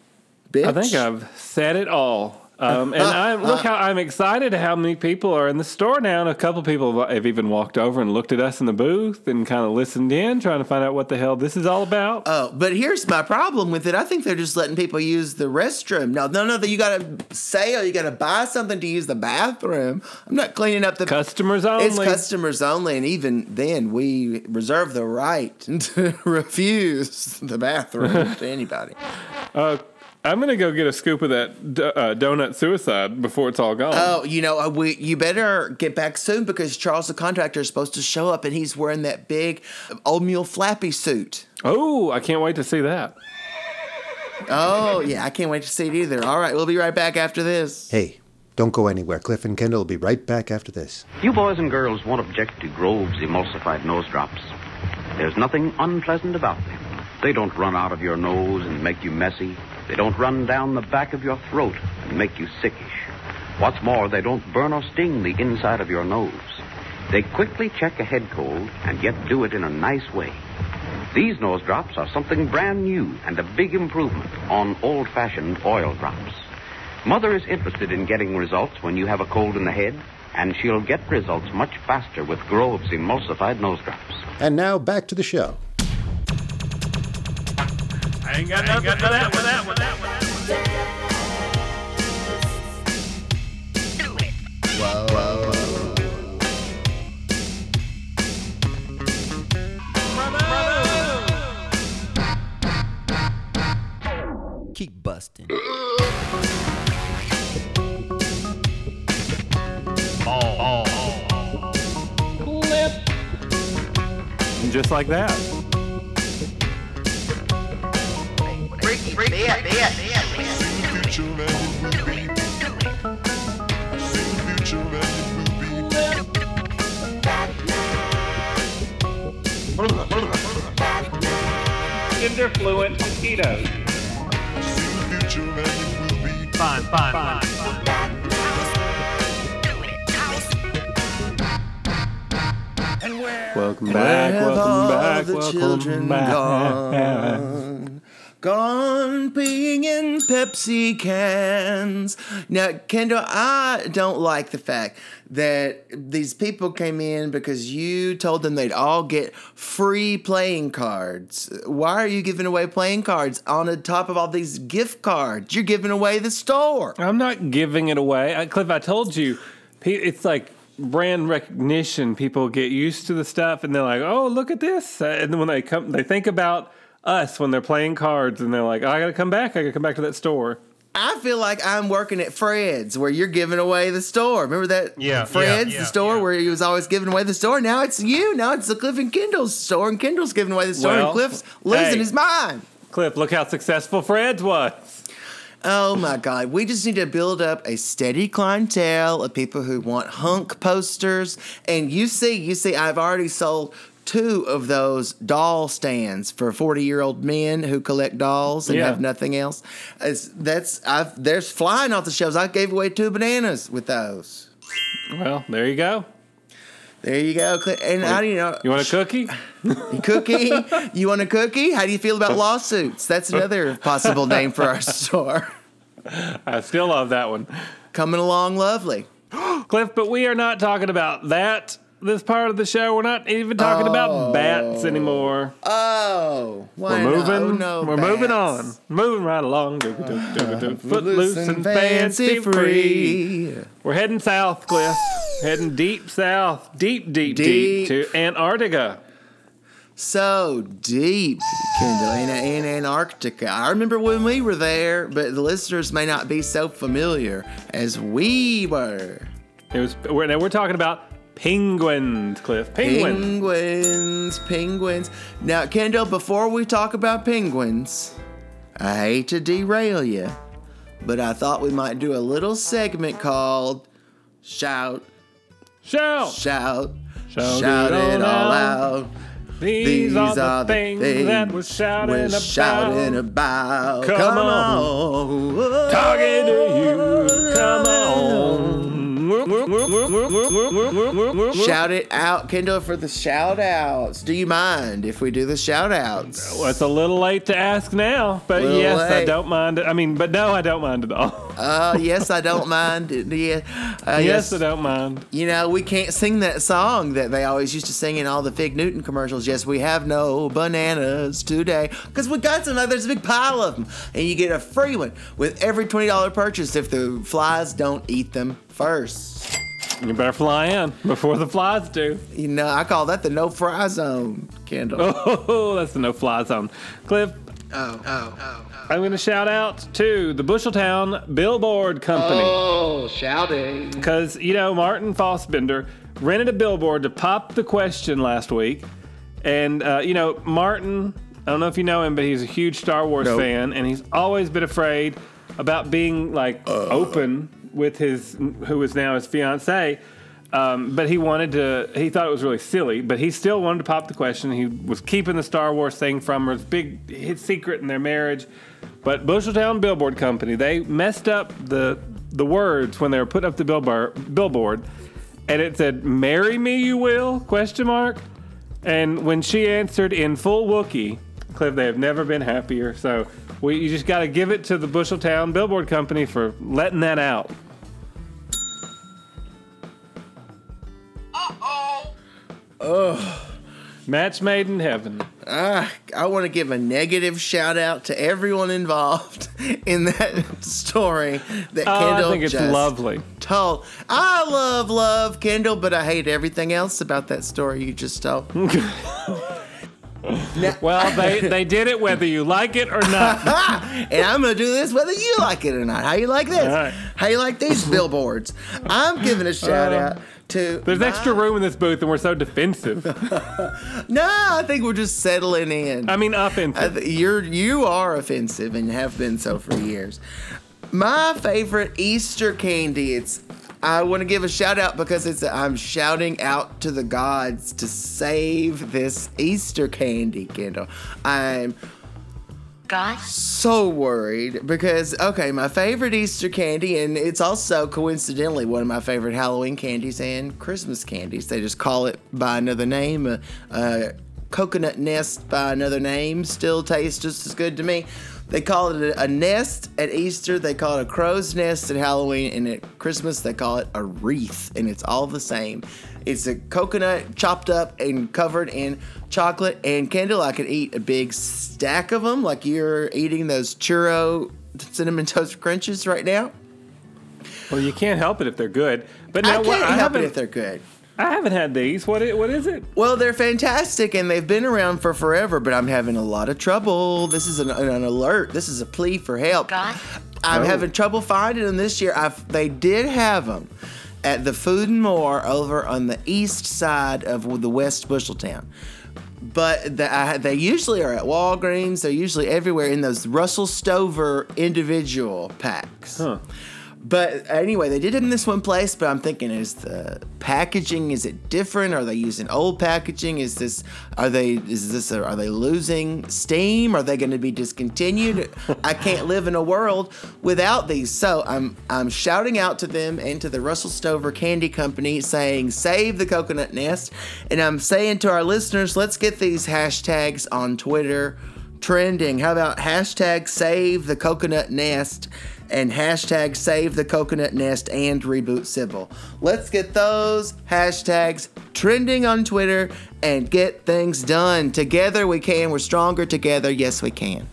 Speaker 3: Bitch.
Speaker 1: I think I've said it all. Um, and I look how I'm excited how many people are in the store now, and a couple people have even walked over and looked at us in the booth and kind of listened in, trying to find out what the hell this is all about.
Speaker 3: Oh, but here's my problem with it. I think they're just letting people use the restroom. No, no, no. That you got to say or you got to buy something to use the bathroom. I'm not cleaning up the.
Speaker 1: Customers only.
Speaker 3: It's customers only, and even then, we reserve the right to refuse the bathroom to anybody.
Speaker 1: uh, I'm gonna go get a scoop of that d- uh, donut suicide before it's all gone.
Speaker 3: Oh, you know, uh, we you better get back soon because Charles the contractor is supposed to show up, and he's wearing that big old mule flappy suit.
Speaker 1: Oh, I can't wait to see that.
Speaker 3: Oh yeah, I can't wait to see it either. All right, we'll be right back after this.
Speaker 6: Hey, Don't go anywhere. Cliff and Kendall will be right back after this.
Speaker 8: You boys and girls won't object to Grove's emulsified nose drops. There's nothing unpleasant about them. They don't run out of your nose and make you messy. They don't run down the back of your throat and make you sickish. What's more, they don't burn or sting the inside of your nose. They quickly check a head cold and yet do it in a nice way. These nose drops are something brand new and a big improvement on old fashioned oil drops. Mother is interested in getting results when you have a cold in the head, and she'll get results much faster with Grove's emulsified nose drops.
Speaker 6: And now back to the show.
Speaker 1: I ain't got nothing for that one, that one, that one.
Speaker 9: Keep busting.
Speaker 1: And just like that. Gender fluent mosquitoes. Fine, fine, fine. Welcome back,
Speaker 3: Where have
Speaker 1: welcome
Speaker 3: all
Speaker 1: back,
Speaker 3: the
Speaker 1: welcome back.
Speaker 3: gone? Peeing in Pepsi cans. Now, Kendall, I don't like the fact that these people came in because you told them they'd all get free playing cards. Why are you giving away playing cards on the top of all these gift cards? You're giving away the store.
Speaker 1: I'm not giving it away. I, Cliff, I told you, it's like brand recognition. People get used to the stuff and they're like, oh, look at this. And when they come, they think about us when they're playing cards and they're like, oh, I got to come back. I got to come back to that store.
Speaker 3: I feel like I'm working at Fred's where you're giving away the store. Remember that?
Speaker 1: Yeah,
Speaker 3: Fred's,
Speaker 1: yeah,
Speaker 3: the store
Speaker 1: yeah.
Speaker 3: where he was always giving away the store. Now it's you. Now it's the Cliff and Kendall's store, and Kendall's giving away the store,
Speaker 1: Well,
Speaker 3: and Cliff's losing
Speaker 1: hey.
Speaker 3: his mind.
Speaker 1: Cliff, look how successful Fred's was.
Speaker 3: Oh my God. We just need to build up a steady clientele of people who want hunk posters. And you see, you see, I've already sold two of those doll stands for 40 year old men who collect dolls and
Speaker 1: Yeah.
Speaker 3: have nothing else. It's, that's, I've, there's flying off the shelves. I gave away two bananas with those.
Speaker 1: Well, there you go.
Speaker 3: There you go. And how do you know?
Speaker 1: You want a cookie?
Speaker 3: cookie? You want a cookie? How do you feel about lawsuits? That's another possible name for our store.
Speaker 1: I still love that one.
Speaker 3: Coming along lovely.
Speaker 1: Cliff, but we are not talking about that this part of the show. We're not even talking about oh. bats anymore.
Speaker 3: Oh, why
Speaker 1: We're moving.
Speaker 3: Oh, no,
Speaker 1: we're moving on. Moving right along. Doo, doo, doo, doo, uh, Foot
Speaker 3: Loose
Speaker 1: loose and fancy free. We're heading south, Cliff. Heading deep south, deep, deep, deep,
Speaker 3: Deep.
Speaker 1: to Antarctica.
Speaker 3: So deep, Kendall, in, in Antarctica. I remember when we were there, but the listeners may not be so familiar as we were.
Speaker 1: It was. We're, now we're talking about penguins, Cliff. Penguins.
Speaker 3: Penguins, penguins. Now, Kendall, before we talk about penguins, I hate to derail you, but I thought we might do a little segment called Shout,
Speaker 1: Shout.
Speaker 3: Shout,
Speaker 1: Shout
Speaker 3: Shout,
Speaker 1: it
Speaker 3: it
Speaker 1: all out.
Speaker 3: out.
Speaker 1: These, are the things, that we're shouting
Speaker 3: we're
Speaker 1: about.
Speaker 3: shouting about.
Speaker 1: Come
Speaker 3: Come,
Speaker 1: on.
Speaker 3: on.
Speaker 1: Talking to you. Come on.
Speaker 3: Shout it out, Kendall, for the shout outs. Do you mind if we do the shout outs?
Speaker 1: Well, it's a little late to ask now, but yes, I don't mind it. I mean, but no, I don't mind at all.
Speaker 3: Uh, yes, I don't mind. Yeah, uh,
Speaker 1: yes, I don't mind.
Speaker 3: You know, we can't sing that song that they always used to sing in all the Fig Newton commercials. Yes, we have no bananas today. Because we got some, there's a big pile of them. And you get a free one with every $20 purchase if the flies don't eat them first.
Speaker 1: You better fly in before the flies do.
Speaker 3: You know, I call that the no fly zone, Kendall.
Speaker 1: Oh, that's the no fly zone. Cliff,
Speaker 3: oh, oh, oh.
Speaker 1: I'm going to shout out to the Busheltown Billboard Company.
Speaker 7: Oh, shouting.
Speaker 1: Because, you know, Martin Fossbender rented a billboard to pop the question last week. And, uh, you know, Martin, I don't know if you know him, but he's a huge Star Wars
Speaker 3: Nope.
Speaker 1: fan. And he's always been afraid about being, like, open with his who is now his fiance. Um, but he wanted to. He thought it was really silly, but he still wanted to pop the question. He was keeping the Star Wars thing from her. It's big his secret in their marriage. But Busheltown Billboard Company they messed up the the words when they were putting up the billboard billboard, and it said "Marry me, you will?" question mark. And when she answered in full Wookiee, Cliff, they have never been happier. So we, you just got to give it to the Busheltown Billboard Company for letting that out. Oh, match made in heaven.
Speaker 3: Ah, I want to give a negative shout out to everyone involved in that story that
Speaker 1: Oh,
Speaker 3: Kendall
Speaker 1: I think it's
Speaker 3: just
Speaker 1: lovely.
Speaker 3: told. I love, love Kendall, but I hate everything else about that story you just told.
Speaker 1: Well, they, they did it whether you like it or not.
Speaker 3: and I'm gonna do this whether you like it or not. How you like this?
Speaker 1: Right.
Speaker 3: How you like these billboards? I'm giving a shout out to.
Speaker 1: There's
Speaker 3: my-
Speaker 1: extra room in this booth, and we're so defensive.
Speaker 3: No, I think we're just settling in.
Speaker 1: I mean,
Speaker 3: I
Speaker 1: offensive.
Speaker 3: th- you're you are offensive and have been so for years. My favorite Easter candy. It's I want to give a shout out because it's I'm shouting out to the gods to save this Easter candy, Kendall. I'm
Speaker 10: God?
Speaker 3: so worried because okay, my favorite Easter candy, and it's also coincidentally one of my favorite Halloween candies and Christmas candies. They just call it by another name. Uh, uh, coconut nest by another name still tastes just as good to me. They call it a, a nest at Easter. They call it a crow's nest at Halloween, and at Christmas they call it a wreath, and it's all the same. It's a coconut chopped up and covered in chocolate and Kendall. I could eat a big stack of them, like you're eating those churro cinnamon toast crunches right now.
Speaker 1: Well, you can't help it if they're good. But
Speaker 3: I
Speaker 1: now
Speaker 3: can't
Speaker 1: what, I
Speaker 3: help it
Speaker 1: haven't.
Speaker 3: if they're good.
Speaker 1: I haven't had these. What? i- What is it?
Speaker 3: Well, they're fantastic and they've been around for forever, but I'm having a lot of trouble. This is an, an alert. This is a plea for help.
Speaker 10: God?
Speaker 3: I'm
Speaker 1: Oh.
Speaker 3: having trouble finding them this year. I've, they did have them at the Food and More over on the east side of the West Busheltown. But the, I, they usually are at Walgreens. They're usually everywhere in those Russell Stover individual packs.
Speaker 1: Huh.
Speaker 3: But anyway, they did it in this one place. But I'm thinking, is the packaging is it different? Are they using old packaging? Is this are they is this are they losing steam? Are they going to be discontinued? I can't live in a world without these. So I'm I'm shouting out to them and to the Russell Stover Candy Company, saying save the coconut nest, and I'm saying to our listeners, let's get these hashtags on Twitter trending. How about hashtag save the coconut nest and hashtag save the coconut nest and reboot Sybil? Let's get those hashtags trending on Twitter and get things done. Together we can. We're stronger together. Yes, we can.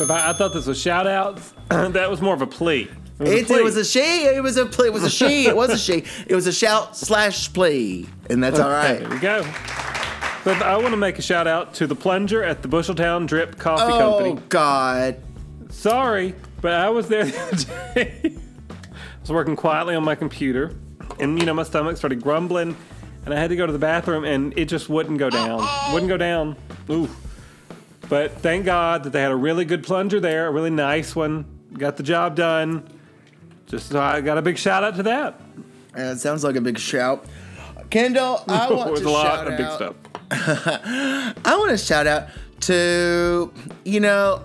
Speaker 1: I, I thought this was shout outs. that was more of a plea. It was,
Speaker 3: It,
Speaker 1: plea.
Speaker 3: it was a she. It was a plea. It was a she. It was a she. It was a shout slash plea, and that's all right.
Speaker 1: There we go. But I want to make a shout out to the plunger at the Busheltown Drip Coffee
Speaker 3: Oh
Speaker 1: Company.
Speaker 3: Oh God.
Speaker 1: Sorry, but I was there the other day. I was working quietly on my computer, and you know my stomach started grumbling, and I had to go to the bathroom, and it just wouldn't go down. Wouldn't go down. Ooh. But thank God that they had a really good plunger there, a really nice one. Got the job done. Just so I got a big shout out to that.
Speaker 3: Uh, it sounds like a big shout. Kendall, I want to
Speaker 1: a lot
Speaker 3: shout
Speaker 1: of big
Speaker 3: out-
Speaker 1: stuff.
Speaker 3: I want to shout out to, you know,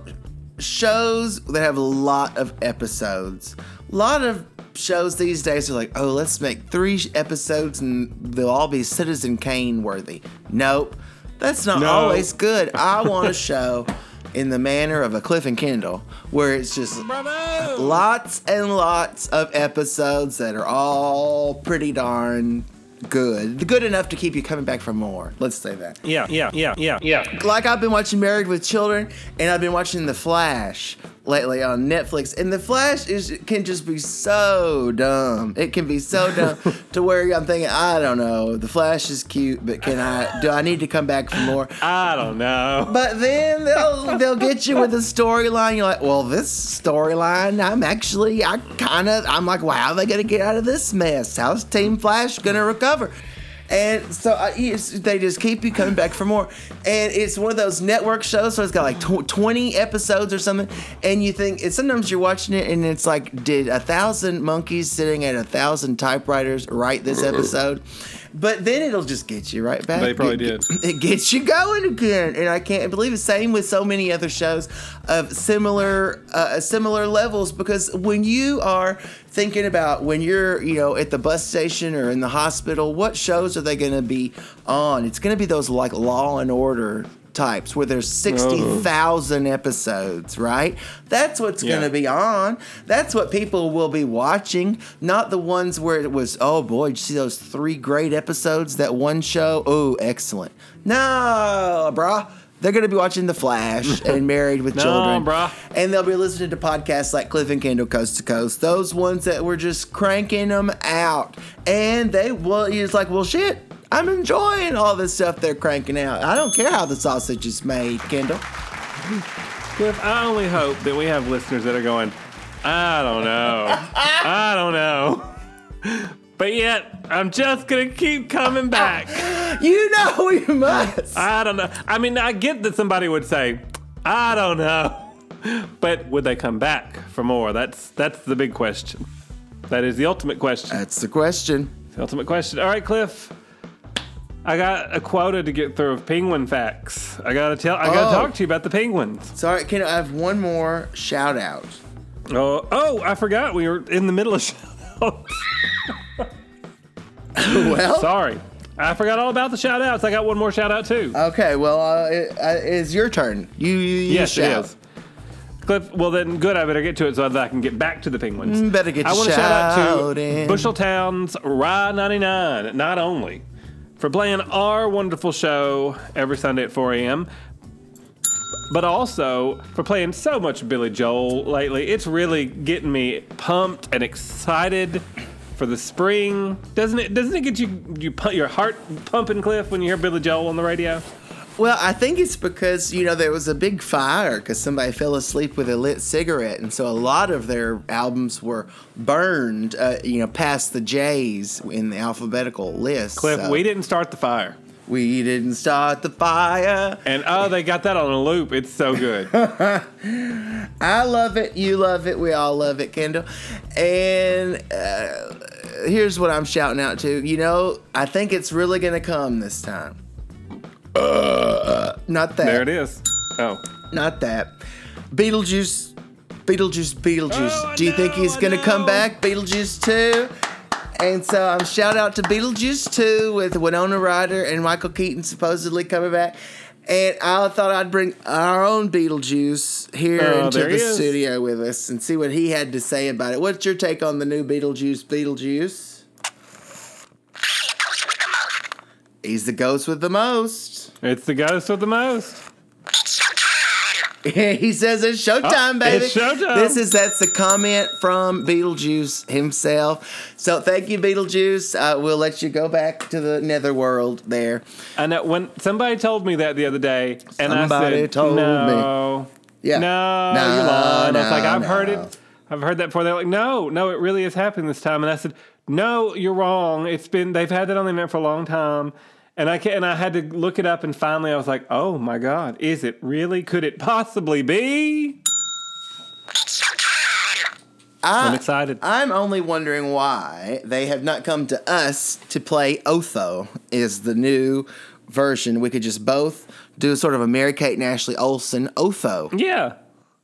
Speaker 3: shows that have a lot of episodes. A lot of shows these days are like, oh, let's make three episodes and they'll all be Citizen Kane worthy. Nope. That's not
Speaker 1: No.
Speaker 3: always good. I want a show in the manner of a Cliff and Kendall where it's just lots and lots of episodes that are all pretty darn good. Good enough to keep you coming back for more. Let's say that.
Speaker 1: Yeah, yeah, yeah, yeah, yeah.
Speaker 3: Like I've been watching Married with Children and I've been watching The Flash lately on Netflix and The Flash is can just be so dumb. It can be so dumb to where I'm thinking, I don't know, The Flash is cute, but can I do I need to come back for more?
Speaker 1: I don't know.
Speaker 3: But then they'll they'll get you with a storyline. You're like, well, this storyline, I'm actually, I kind of, I'm like, wow, how are they gonna get out of this mess? How's Team Flash gonna recover? And so I, it's- they just keep you coming back for more. And it's one of those network shows, so it's got like tw- 20 episodes or something. And you think, and sometimes you're watching it and it's like, did a thousand monkeys sitting at a thousand typewriters write this episode? But then it'll just get you right back.
Speaker 1: They probably
Speaker 3: It-
Speaker 1: did.
Speaker 3: It gets you going again, and I can't believe it. Same with so many other shows of similar uh, similar levels. Because when you are thinking about when you're you know at the bus station or in the hospital, what shows are they going to be on? It's going to be those like Law and Order types where there's 60,000 episodes, right? That's what's going to be on. That's what people will be watching, not the ones where it was, oh boy, did you see those three great episodes, that one show? Oh, excellent. No, brah. They're going to be watching The Flash and Married with
Speaker 1: No,
Speaker 3: Children.
Speaker 1: brah.
Speaker 3: And they'll be listening to podcasts like Cliff and Kendall Coast to Coast. Those ones that were just cranking them out. And they, will, it's like, well, shit. I'm enjoying all this stuff they're cranking out. I don't care how the sausage is made, Kendall.
Speaker 1: Cliff, I only hope that we have listeners that are going, I don't know. I don't know. But yet, I'm just to keep coming back.
Speaker 3: You know you must.
Speaker 1: I don't know. I mean, I get that somebody would say, I don't know. But would they come back for more? That's that's the big question. That is the ultimate question.
Speaker 3: That's the question.
Speaker 1: The ultimate question. All right, Cliff. I got a quota to get through of penguin facts. I gotta tell. I gotta
Speaker 3: Oh.
Speaker 1: talk to you about the penguins.
Speaker 3: Sorry, can I have one more shout out?
Speaker 1: Oh, oh! I forgot we were in the middle of
Speaker 3: well,
Speaker 1: Sorry, I forgot all about the shout outs. I got one more shout out too.
Speaker 3: okay. Well, uh, it, uh, it's your turn. You, you, you
Speaker 1: yes,
Speaker 3: shout.
Speaker 1: it is. Cliff, well then, good. I better get to it so that I can get back to the penguins.
Speaker 3: Mm, better get
Speaker 1: I want to shout out to. Busheltown's Rye 99, not only for playing our wonderful show every Sunday at 4 a.m., but also for playing so much Billy Joel lately. It's really getting me pumped and excited for the spring. Doesn't it? Doesn't it get you you your heart pumping, Cliff, when you hear Billy Joel on the radio?
Speaker 3: Well, I think it's because you know there was a big fire because somebody fell asleep with a lit cigarette, and so a lot of their albums were burned. Uh, you know, past the J's in the alphabetical list.
Speaker 1: Cliff,
Speaker 3: so
Speaker 1: we didn't start the fire.
Speaker 3: We didn't start the fire.
Speaker 1: And oh, they got that on a loop. It's so good.
Speaker 3: I love it. You love it. We all love it, Kendall. And uh, here's what I'm shouting out to. You know, I think it's really going to come this time. Uh, not that.
Speaker 1: there it is. Oh.
Speaker 3: Not that. Beetlejuice. Beetlejuice, Beetlejuice.
Speaker 1: Oh,
Speaker 3: Do you think he's gonna come back? Beetlejuice 2. And so I'm shout out to Beetlejuice 2 with Winona Ryder and Michael Keaton supposedly coming back. And I thought I'd bring our own Beetlejuice here
Speaker 1: Oh,
Speaker 3: into the studio with us and see what he had to say about it. What's your take on the new Beetlejuice, Beetlejuice? He's the ghost with the most.
Speaker 1: It's the ghost with the most.
Speaker 3: he says it's showtime,
Speaker 1: Oh,
Speaker 3: baby.
Speaker 1: it's showtime.
Speaker 3: This is that's a comment from Beetlejuice himself. So thank you, Beetlejuice. Uh, we'll let you go back to the netherworld there.
Speaker 1: I know when somebody told me that the other day, and
Speaker 3: Somebody
Speaker 1: I said,
Speaker 3: told
Speaker 1: "No,
Speaker 3: Yeah.
Speaker 1: no,
Speaker 3: No,
Speaker 1: you're lying." I was like, "I've heard it. I've heard that before." They're like, "No, no, it really is happening this time." And I said, "No, you're wrong. It's been they've had that on the internet for a long time." And I can, and I had to look it up, and finally I was like, "Oh my God, is it really? Could it possibly be?" I'm excited.
Speaker 3: I'm only wondering why they have not come to us to play Otho. Is the new version? We could just both do sort of a Mary Kate and Ashley Olsen Otho.
Speaker 1: Yeah.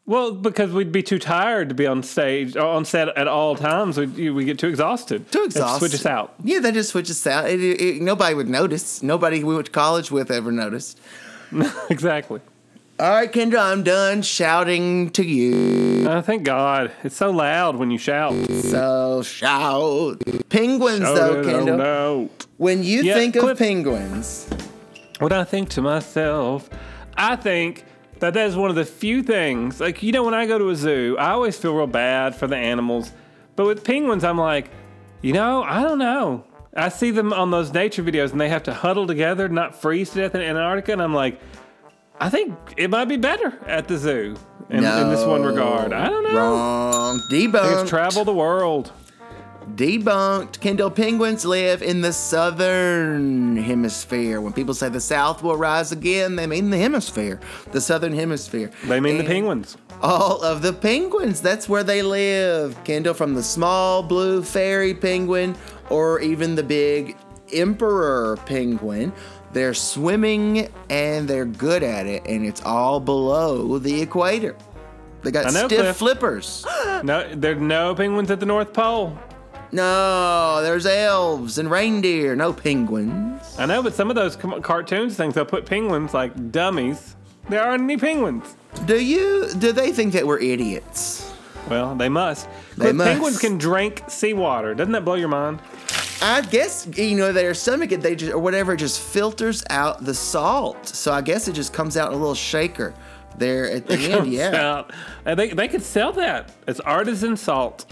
Speaker 1: Well, because we'd be too tired to be on stage or on set at all times. We we get too exhausted.
Speaker 3: Too exhausted.
Speaker 1: Switch us out.
Speaker 3: Yeah, they just switch us out. It, it- nobody would notice. Nobody we went to college with ever noticed.
Speaker 1: exactly.
Speaker 3: All right, Kendra, I'm done shouting to you.
Speaker 1: Oh, thank God. It's so loud when you shout.
Speaker 3: So shout. Penguins,
Speaker 1: Shout
Speaker 3: though, Kendra.
Speaker 1: Out.
Speaker 3: When you
Speaker 1: Yeah,
Speaker 3: think of penguins,
Speaker 1: What I think to myself, I think that that is one of the few things. Like, you know, when I go to a zoo, I always feel real bad for the animals. But with penguins, I'm like, you know, I don't know. I see them on those nature videos and they have to huddle together, not freeze to death in Antarctica. And I'm like, I think it might be better at the zoo in, in this one regard. I don't know.
Speaker 3: wrong. Debunked.
Speaker 1: it's travel the world.
Speaker 3: Debunked. Kendall penguins live in the southern hemisphere. When people say the South will rise again, they mean the hemisphere, the southern hemisphere.
Speaker 1: They mean the penguins.
Speaker 3: All of the penguins, that's where they live. Kendall, from the small blue fairy penguin or even the big emperor penguin. They're swimming and they're good at it, and it's all below the equator. They got
Speaker 1: know,
Speaker 3: stiff
Speaker 1: Cliff.
Speaker 3: flippers.
Speaker 1: No, there are no penguins at the North Pole.
Speaker 3: No, there's elves and reindeer, no penguins.
Speaker 1: I know, but some of those com- cartoons things, they'll put penguins like dummies. There aren't any penguins.
Speaker 3: Do you? Do they think that we're idiots?
Speaker 1: Well, they must.
Speaker 3: They
Speaker 1: But
Speaker 3: must.
Speaker 1: Penguins can drink seawater. Doesn't that blow your mind?
Speaker 3: I guess you know their stomach, they just or whatever, just filters out the salt. So I guess it just comes out in a little shaker there at the end.
Speaker 1: Comes
Speaker 3: Yeah,
Speaker 1: out. And they, they could sell that. It's artisan salt.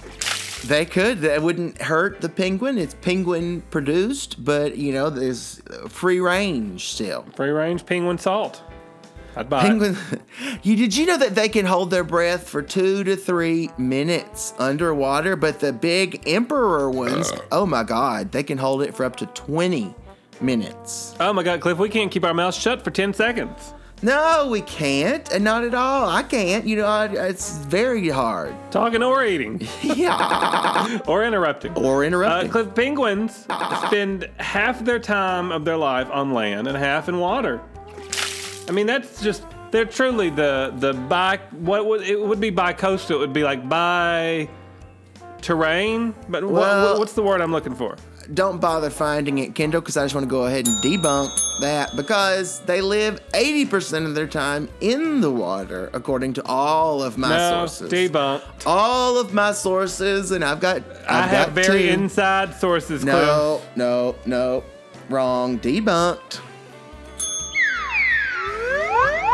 Speaker 3: They could. That wouldn't hurt the penguin. It's penguin produced, but you know there's free range still.
Speaker 1: Free range penguin salt. I'd buy it.
Speaker 3: Penguin, you did you know that they can hold their breath for two to three minutes underwater, but the big emperor ones, uh. oh my god, they can hold it for up to twenty minutes.
Speaker 1: Oh my God, Cliff, we can't keep our mouths shut for 10 seconds.
Speaker 3: No, we can't, and not at all. I can't. You know, I, it's very hard.
Speaker 1: Talking or eating
Speaker 3: Yeah,
Speaker 1: or interrupting.
Speaker 3: or
Speaker 1: Uh,
Speaker 3: interrupting.
Speaker 1: Cliff, penguins spend half their time of their life on land and half in water. I mean, that's just, they're truly the, the bi, what would, it would be bi-coastal. It would be like bi terrain. But
Speaker 3: Well-
Speaker 1: what's the word I'm looking for?
Speaker 3: Don't bother finding it, Kendall, because I just want to go ahead and debunk that because they live 80% of their time in the water, according to all of my
Speaker 1: no,
Speaker 3: sources.
Speaker 1: debunked.
Speaker 3: all of my sources, and I've got. I've
Speaker 1: I have
Speaker 3: got
Speaker 1: very
Speaker 3: two.
Speaker 1: inside sources, Cliff.
Speaker 3: No, no, no. Wrong. Debunked.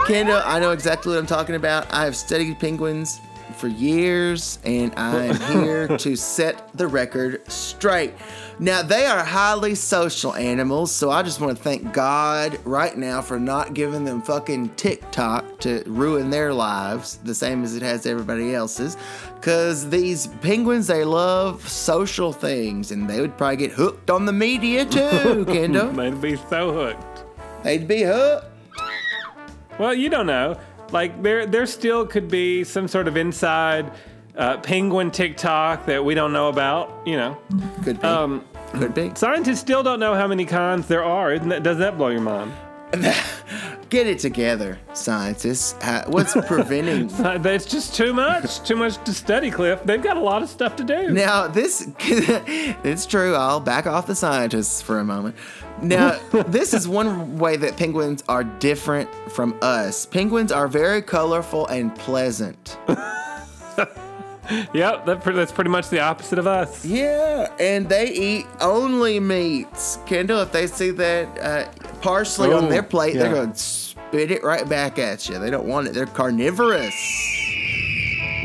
Speaker 3: Kendall, I know exactly what I'm talking about. I have studied penguins for years, and I am here to set the record straight. Now, they are highly social animals, so I just want to thank God right now for not giving them fucking TikTok to ruin their lives, the same as it has everybody else's. Because these penguins, they love social things, and they would probably get hooked on the media too, Kendall.
Speaker 1: They'd be so hooked.
Speaker 3: They'd be hooked.
Speaker 1: Well, you don't know. Like there, there still could be some sort of inside uh, penguin TikTok that we don't know about. You know,
Speaker 3: Could be.
Speaker 1: um,
Speaker 3: Could be.
Speaker 1: scientists still don't know how many kinds there are. That, does that blow your mind?
Speaker 3: Get it together, scientists. What's preventing?
Speaker 1: It's just too much, too much to study, Cliff. They've got a lot of stuff to do.
Speaker 3: Now, this it's true. I'll back off the scientists for a moment. Now, this is one way that penguins are different from us. Penguins are very colorful and pleasant.
Speaker 1: Yep, that, pre- that's pretty much the opposite of us.
Speaker 3: Yeah, and they eat only meats. Kendall, if they see that uh, parsley on
Speaker 1: Oh,
Speaker 3: their plate, they're going to spit it right back at you. They don't want it. They're carnivorous.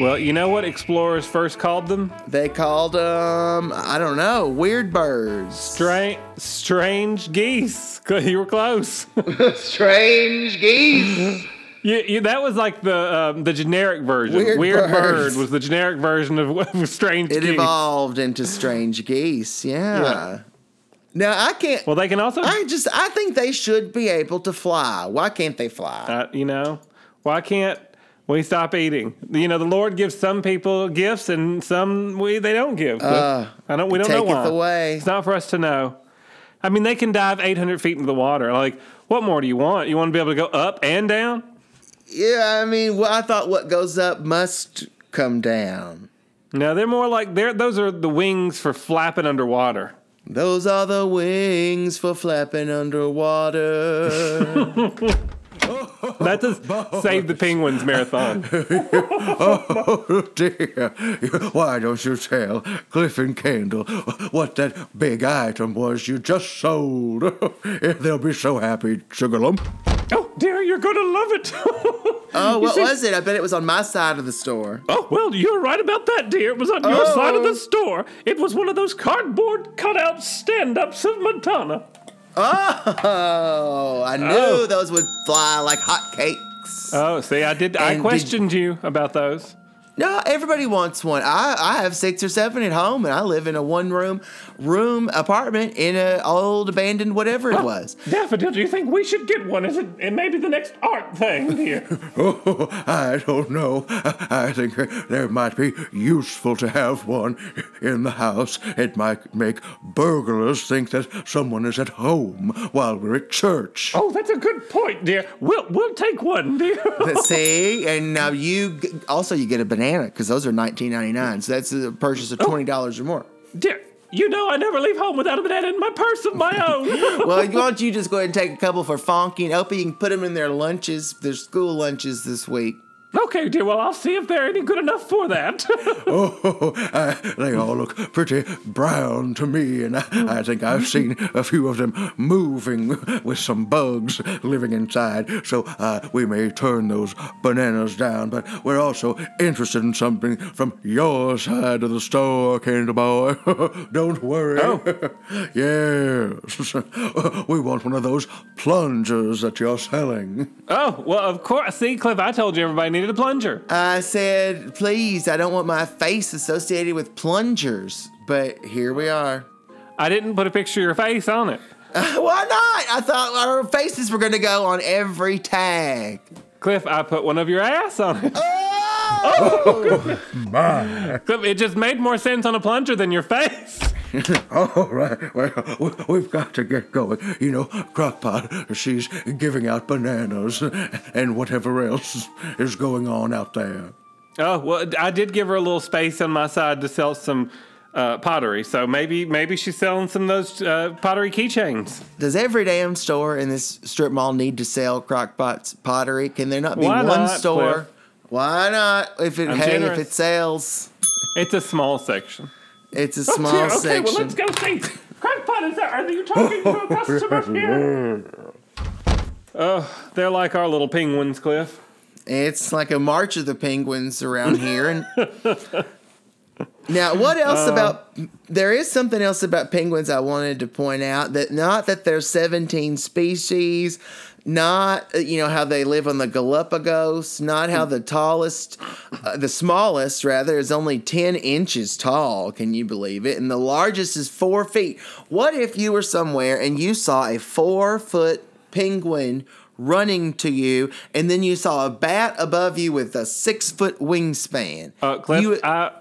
Speaker 1: Well, you know what explorers first called them?
Speaker 3: They called them, I don't know, weird birds.
Speaker 1: Strange, strange geese. You were close.
Speaker 7: Strange geese.
Speaker 1: You, you, that was like the um, the generic version.
Speaker 3: Weird
Speaker 1: bird
Speaker 3: birds.
Speaker 1: was the generic version of, of strange
Speaker 3: It
Speaker 1: geese.
Speaker 3: evolved into strange geese. Yeah.
Speaker 1: Yeah.
Speaker 3: Now I can't.
Speaker 1: Well, they can also,
Speaker 3: I just I think they should be able to fly. Why can't they fly?
Speaker 1: uh, you know, why can't we stop eating? You know, the Lord gives some people gifts and some we they don't give.
Speaker 3: Uh,
Speaker 1: I don't. We don't know why.
Speaker 3: away.
Speaker 1: It's not for us to know. I mean, they can dive 800 feet into the water. Like, what more do you want? You want to be able to go up and down?
Speaker 3: Yeah, I mean, well, I thought what goes up must come down.
Speaker 1: No, they're more like they're those are the wings for flapping underwater.
Speaker 3: Those are the wings for flapping underwater.
Speaker 1: That's a Save the Penguins marathon.
Speaker 5: Oh dear. Why don't you tell Cliff and Kendall what that big item was you just sold? They'll be so happy, Sugarlump.
Speaker 1: Oh, dear, you're going to love it.
Speaker 3: oh, what
Speaker 1: see-
Speaker 3: was it? I bet it was on my side of the store.
Speaker 1: Oh, well, you're right about that, dear. It was on your oh. side of
Speaker 3: Oh.
Speaker 1: the store. It was one of those cardboard cutout stand ups of Madonna.
Speaker 3: Oh, I knew
Speaker 1: Oh.
Speaker 3: those would fly like hotcakes.
Speaker 1: Oh, see, I did. I
Speaker 3: And did-
Speaker 1: questioned you about those.
Speaker 3: No, everybody wants one. I, I have six or seven at home, and I live in a one room room apartment in an old abandoned whatever it was.
Speaker 1: Daffodil, do you think we should get one? Is it and maybe the next art thing here?
Speaker 5: Oh, I don't know. I think there might be useful to have one in the house. It might make burglars think that someone is at home while we're at church.
Speaker 1: oh, that's a good point, dear. We'll we'll take one, dear.
Speaker 3: See, and now you also you get a banana because those are nineteen ninety nine. So that's a purchase of oh. twenty dollars or more.
Speaker 1: dear, you know I never leave home without a banana in my purse of my own.
Speaker 3: Well, why don't you just go ahead and take a couple for Fonky and Opie? You can put them in their lunches, their school lunches this week.
Speaker 1: Okay, dear. Well, I'll see if they're any good enough for that.
Speaker 5: Oh, uh, they all look pretty brown to me, and I, I think I've seen a few of them moving with some bugs living inside. So uh, we may turn those bananas down, but we're also interested in something from your side of the store, Candy Boy. Don't worry.
Speaker 1: Oh.
Speaker 5: yes, we want one of those plungers that you're selling.
Speaker 1: oh, well, of course. See, Cliff, I told you everybody needed a plunger.
Speaker 3: I said, please, I don't want my face associated with plungers. But here we are.
Speaker 1: I didn't put a picture of your face on it.
Speaker 3: Why not? I thought our faces were going to go on every tag.
Speaker 1: Cliff, I put one of your ass on it.
Speaker 3: Oh! oh! my!
Speaker 1: Cliff, it just made more sense on a plunger than your face.
Speaker 5: All right, well, we- we've got to get going. You know, Crockpot, she's giving out bananas and whatever else is going on out there.
Speaker 1: Oh well, I did give her a little space on my side to sell some uh, pottery, so maybe maybe she's selling some of those uh, pottery keychains.
Speaker 3: Does every damn store in this strip mall need to sell Crockpot's pottery? Can there not be
Speaker 1: Why
Speaker 3: one
Speaker 1: not,
Speaker 3: store?
Speaker 1: Cliff?
Speaker 3: Why not? If it
Speaker 1: I'm
Speaker 3: hey,
Speaker 1: generous.
Speaker 3: if it sells,
Speaker 1: It's a small section.
Speaker 3: It's a
Speaker 1: Oh,
Speaker 3: small
Speaker 1: dear. Okay,
Speaker 3: section.
Speaker 1: well let's go see. Crackpot, is there? Are you talking to a customer here? Oh, they're like our little penguins, Cliff.
Speaker 3: It's like a march of the penguins around here. And now, what else
Speaker 1: Uh.
Speaker 3: about? There is something else about penguins I wanted to point out. That not that there's 17 species, not uh, you know how they live on the Galapagos, not how the tallest, uh, the smallest rather is only 10 inches tall. Can you believe it? And the largest is four feet. What if you were somewhere and you saw a four foot penguin? running to you, and then you saw a bat above you with a six foot wingspan.
Speaker 1: Uh, Cliff,
Speaker 3: you,
Speaker 1: I,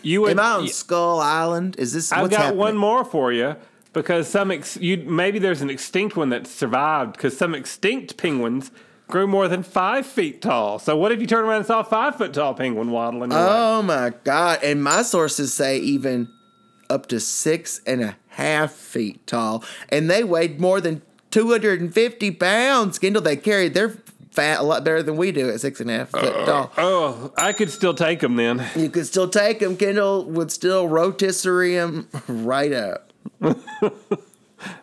Speaker 1: you would.
Speaker 3: am I on
Speaker 1: y-
Speaker 3: Skull Island? Is this?
Speaker 1: I've got
Speaker 3: happening?
Speaker 1: one more for you because some ex- you maybe there's an extinct one that survived because some extinct penguins grew more than five feet tall. So what if you turn around and saw a five foot tall penguin waddling away?
Speaker 3: Oh my god! And my sources say even up to six and a half feet tall, and they weighed more than two hundred and fifty pounds. Kindle, they carried their fat a lot better than we do at six and a half foot uh, tall.
Speaker 1: Oh, I could still take them then.
Speaker 3: You could still take them. Kendall would still rotisserie them right up.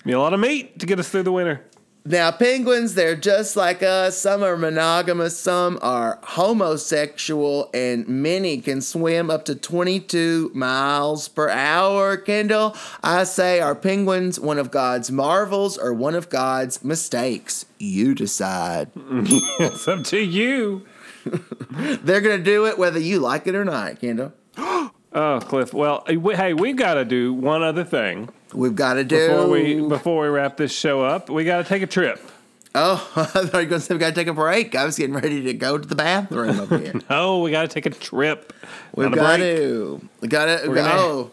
Speaker 1: Be a lot of meat to get us through the winter.
Speaker 3: Now, penguins, they're just like us. Some are monogamous, some are homosexual, and many can swim up to 22 miles per hour. Kendall, I say, are penguins one of God's marvels or one of God's mistakes? You decide.
Speaker 1: It's up to you.
Speaker 3: They're going to do it whether you like it or not, Kendall.
Speaker 1: Oh, Cliff. Well, uh, we- hey, we've got to do one other thing
Speaker 3: We've got to do.
Speaker 1: before we before we wrap this show up. We got to take a trip.
Speaker 3: Oh, I thought you were going to say we got to take a break. I was getting ready to go to the bathroom up here.
Speaker 1: Oh, we got to take a trip.
Speaker 3: We've got to. We got to.
Speaker 1: We're gonna-
Speaker 3: Oh.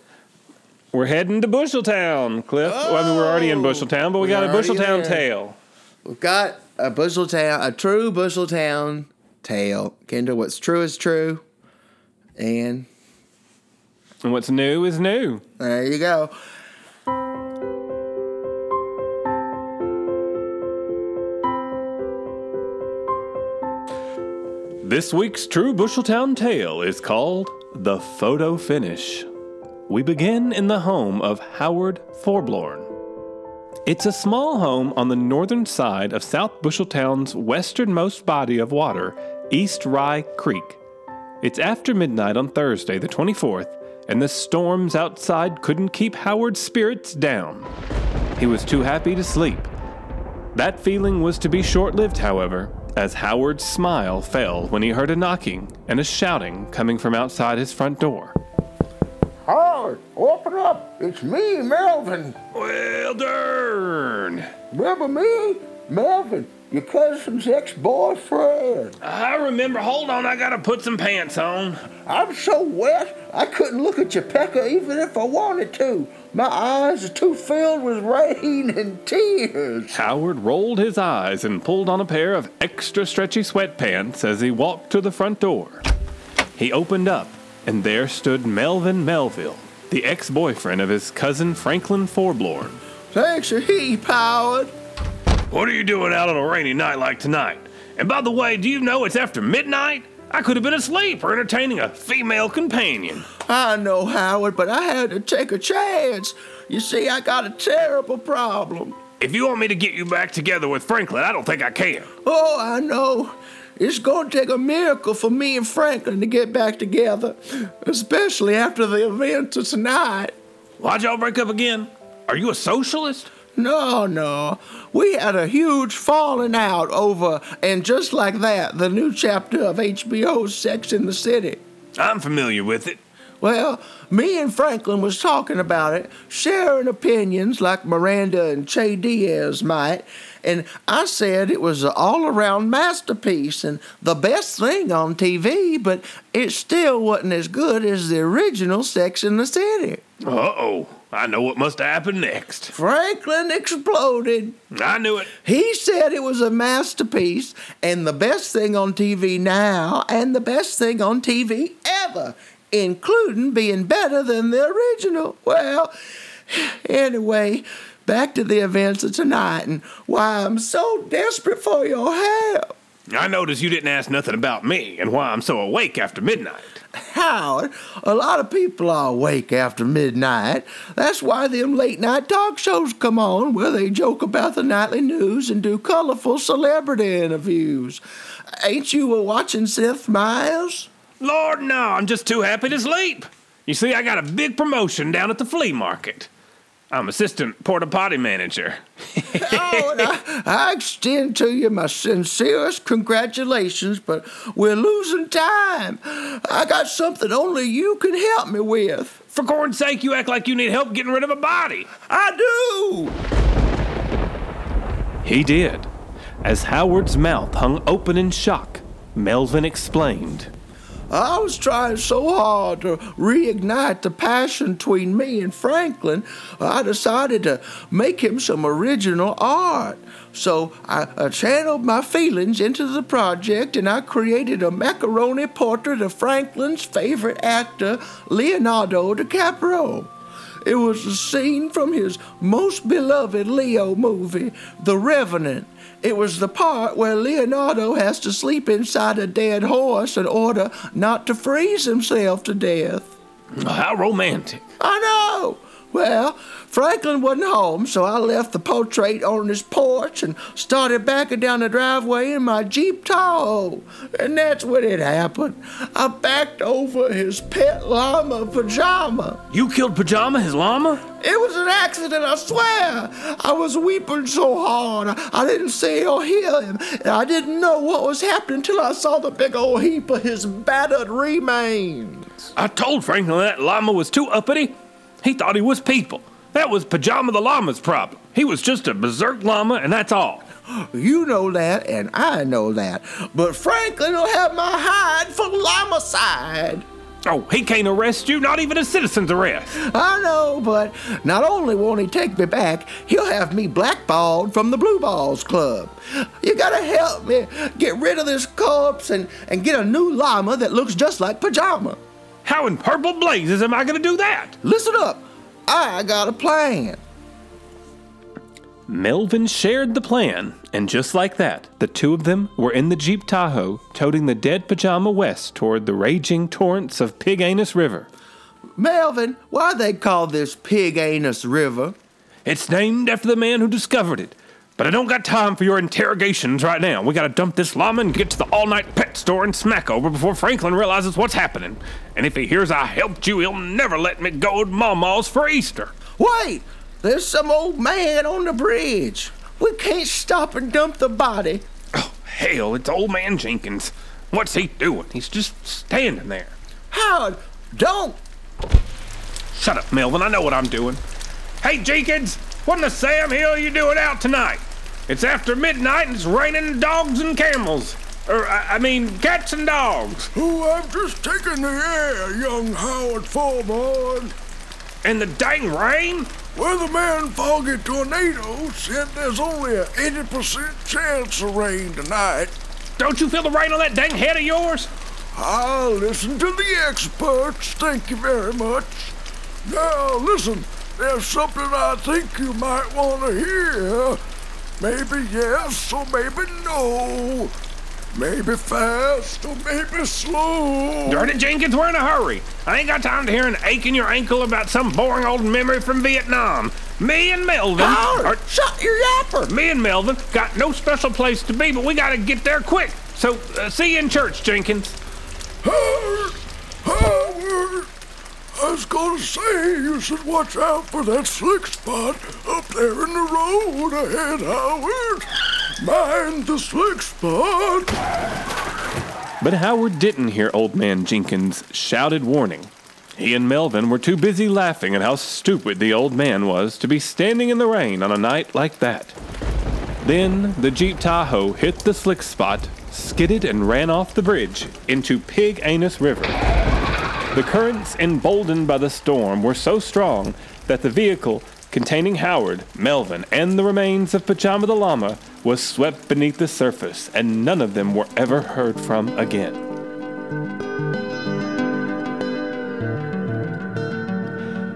Speaker 1: We're heading to Busheltown, Cliff. Well, I mean, we're already in oh, Busheltown, but we got a Busheltown tale.
Speaker 3: We've got a Busheltown, a true Busheltown tale. Kendall, what's true is true. And
Speaker 1: And what's new is new.
Speaker 3: there you go.
Speaker 1: This week's True Busheltown tale is called The Photo Finish. We begin in the home of Howard Forblorn. It's a small home on the northern side of South Busheltown's westernmost body of water, East Rye Creek. It's after midnight on Thursday, the 24th, and the storms outside couldn't keep Howard's spirits down. He was too happy to sleep. That feeling was to be short lived, however, as Howard's smile fell when he heard a knocking and a shouting coming from outside his front door.
Speaker 3: Howard, open up. It's me, Melvin.
Speaker 1: Well, darn.
Speaker 3: Remember me? Melvin, your cousin's ex-boyfriend.
Speaker 1: I remember. Hold on, I gotta put some pants on.
Speaker 3: I'm so wet, I couldn't look at your pecker even if I wanted to. My eyes are too filled with rain and tears.
Speaker 1: Howard rolled his eyes and pulled on a pair of extra stretchy sweatpants as he walked to the front door. He opened up, and there stood Melvin Melville, the ex boyfriend of his cousin Franklin Forblorn.
Speaker 3: Thanks a heap, Howard.
Speaker 1: What are you doing out on a rainy night like tonight? And by the way, do you know it's after midnight? I could have been asleep or entertaining a female companion.
Speaker 3: I know, Howard, but I had to take a chance. You see, I got a terrible problem.
Speaker 1: If you want me to get you back together with Franklin, I don't think I can.
Speaker 3: Oh, I know. It's going to take a miracle for me and Franklin to get back together, especially after the events of tonight.
Speaker 1: Why'd y'all break up again? Are you a socialist?
Speaker 3: No, no. We had a huge falling out over, and just like that, the new chapter of HBO's Sex in the City.
Speaker 1: I'm familiar with it.
Speaker 3: Well, me and Franklin was talking about it, sharing opinions like Miranda and Che Diaz might, and I said it was an all-around masterpiece and the best thing on TV, but it still wasn't as good as the original Sex in the City.
Speaker 1: Uh oh. I know what must have happened next.
Speaker 3: Franklin exploded.
Speaker 1: I knew it.
Speaker 3: He said it was a masterpiece and the best thing on TV now and the best thing on TV ever, including being better than the original. Well, anyway, back to the events of tonight and why I'm so desperate for your help.
Speaker 1: I noticed you didn't ask nothing about me and why I'm so awake after midnight.
Speaker 3: Howard, a lot of people are awake after midnight. That's why them late night talk shows come on where they joke about the nightly news and do colorful celebrity interviews. Ain't you a watching Seth Miles?
Speaker 1: Lord, no, I'm just too happy to sleep. You see, I got a big promotion down at the flea market. I'm assistant porta potty manager.
Speaker 3: oh, and I, I extend to you my sincerest congratulations, but we're losing time. I got something only you can help me with.
Speaker 1: For corn's sake, you act like you need help getting rid of a body.
Speaker 3: I
Speaker 1: do. He did. As Howard's mouth hung open in shock, Melvin explained.
Speaker 3: I was trying so hard to reignite the passion between me and Franklin, I decided to make him some original art. So I, I, channeled my feelings into the project and I created a macaroni portrait of Franklin's favorite actor, Leonardo DiCaprio. It was a scene from his most beloved Leo movie, The Revenant. It was the part where Leonardo has to sleep inside a dead horse in order not to freeze himself to death.
Speaker 1: How romantic.
Speaker 3: I know. Well, Franklin wasn't home, so I left the portrait on his porch and started backing down the driveway in my Jeep Tahoe. And that's when it happened. I backed over his pet llama, Pajama.
Speaker 1: You killed Pajama, his llama?
Speaker 3: It was an accident, I swear. I was weeping so hard, I didn't see or hear him. And I didn't know what was happening until I saw the big old heap of his battered remains.
Speaker 1: I told Franklin that llama was too uppity. He thought he was people. That was Pajama the Llama's problem. He was just a berserk llama, and that's all.
Speaker 3: You know that, and I know that. But Franklin will have my hide for llama-side.
Speaker 1: Oh, he can't arrest you, not even a citizen's arrest.
Speaker 3: I know, but not only won't he take me back, he'll have me blackballed from the Blue Balls Club. You gotta help me get rid of this corpse and, and get a new llama that looks just like Pajama.
Speaker 1: How in purple blazes am I gonna do that?
Speaker 3: Listen up. I got a plan.
Speaker 1: Melvin shared the plan, and just like that, the two of them were in the Jeep Tahoe, toting the dead pajama west toward the raging torrents of Pig Anus River.
Speaker 3: Melvin, why they call this Pig Anus River?
Speaker 1: It's named after the man who discovered it. But I don't got time for your interrogations right now. We gotta dump this llama and get to the all night pet store and smack over before Franklin realizes what's happening. And if he hears I helped you, he'll never let me go to Mama's for Easter.
Speaker 3: Wait! There's some old man on the bridge. We can't stop and dump the body.
Speaker 1: Oh, hell, it's old man Jenkins. What's he doing? He's just standing there.
Speaker 3: Howard, don't.
Speaker 1: Shut up, Melvin. I know what I'm doing. Hey, Jenkins, what in the Sam Hill are you doing out tonight? It's after midnight and it's raining dogs and camels. Or, I, I mean, cats and dogs.
Speaker 5: Oh, I'm just taking the air, young Howard Foreman.
Speaker 1: And the dang rain?
Speaker 5: Weatherman Foggy Tornado said there's only a 80% chance of rain tonight.
Speaker 1: Don't you feel the rain on that dang head of yours?
Speaker 5: I'll listen to the experts. Thank you very much. Now, listen, there's something I think you might want to hear. Maybe yes or maybe no. Maybe fast or maybe slow.
Speaker 1: Darn it, Jenkins, we're in a hurry. I ain't got time to hear an ache in your ankle about some boring old memory from Vietnam. Me and Melvin.
Speaker 3: Howard,
Speaker 1: are-
Speaker 3: shut your yapper.
Speaker 1: me and Melvin got no special place to be, but we gotta get there quick. So, uh, see you in church, Jenkins.
Speaker 5: Was gonna say you should watch out for that slick spot up there in the road ahead, Howard. Mind the slick spot.
Speaker 1: But Howard didn't hear Old Man Jenkins' shouted warning. He and Melvin were too busy laughing at how stupid the old man was to be standing in the rain on a night like that. Then the Jeep Tahoe hit the slick spot, skidded, and ran off the bridge into Pig Anus River. The currents, emboldened by the storm, were so strong that the vehicle containing Howard, Melvin, and the remains of Pajama the Llama was swept beneath the surface, and none of them were ever heard from again.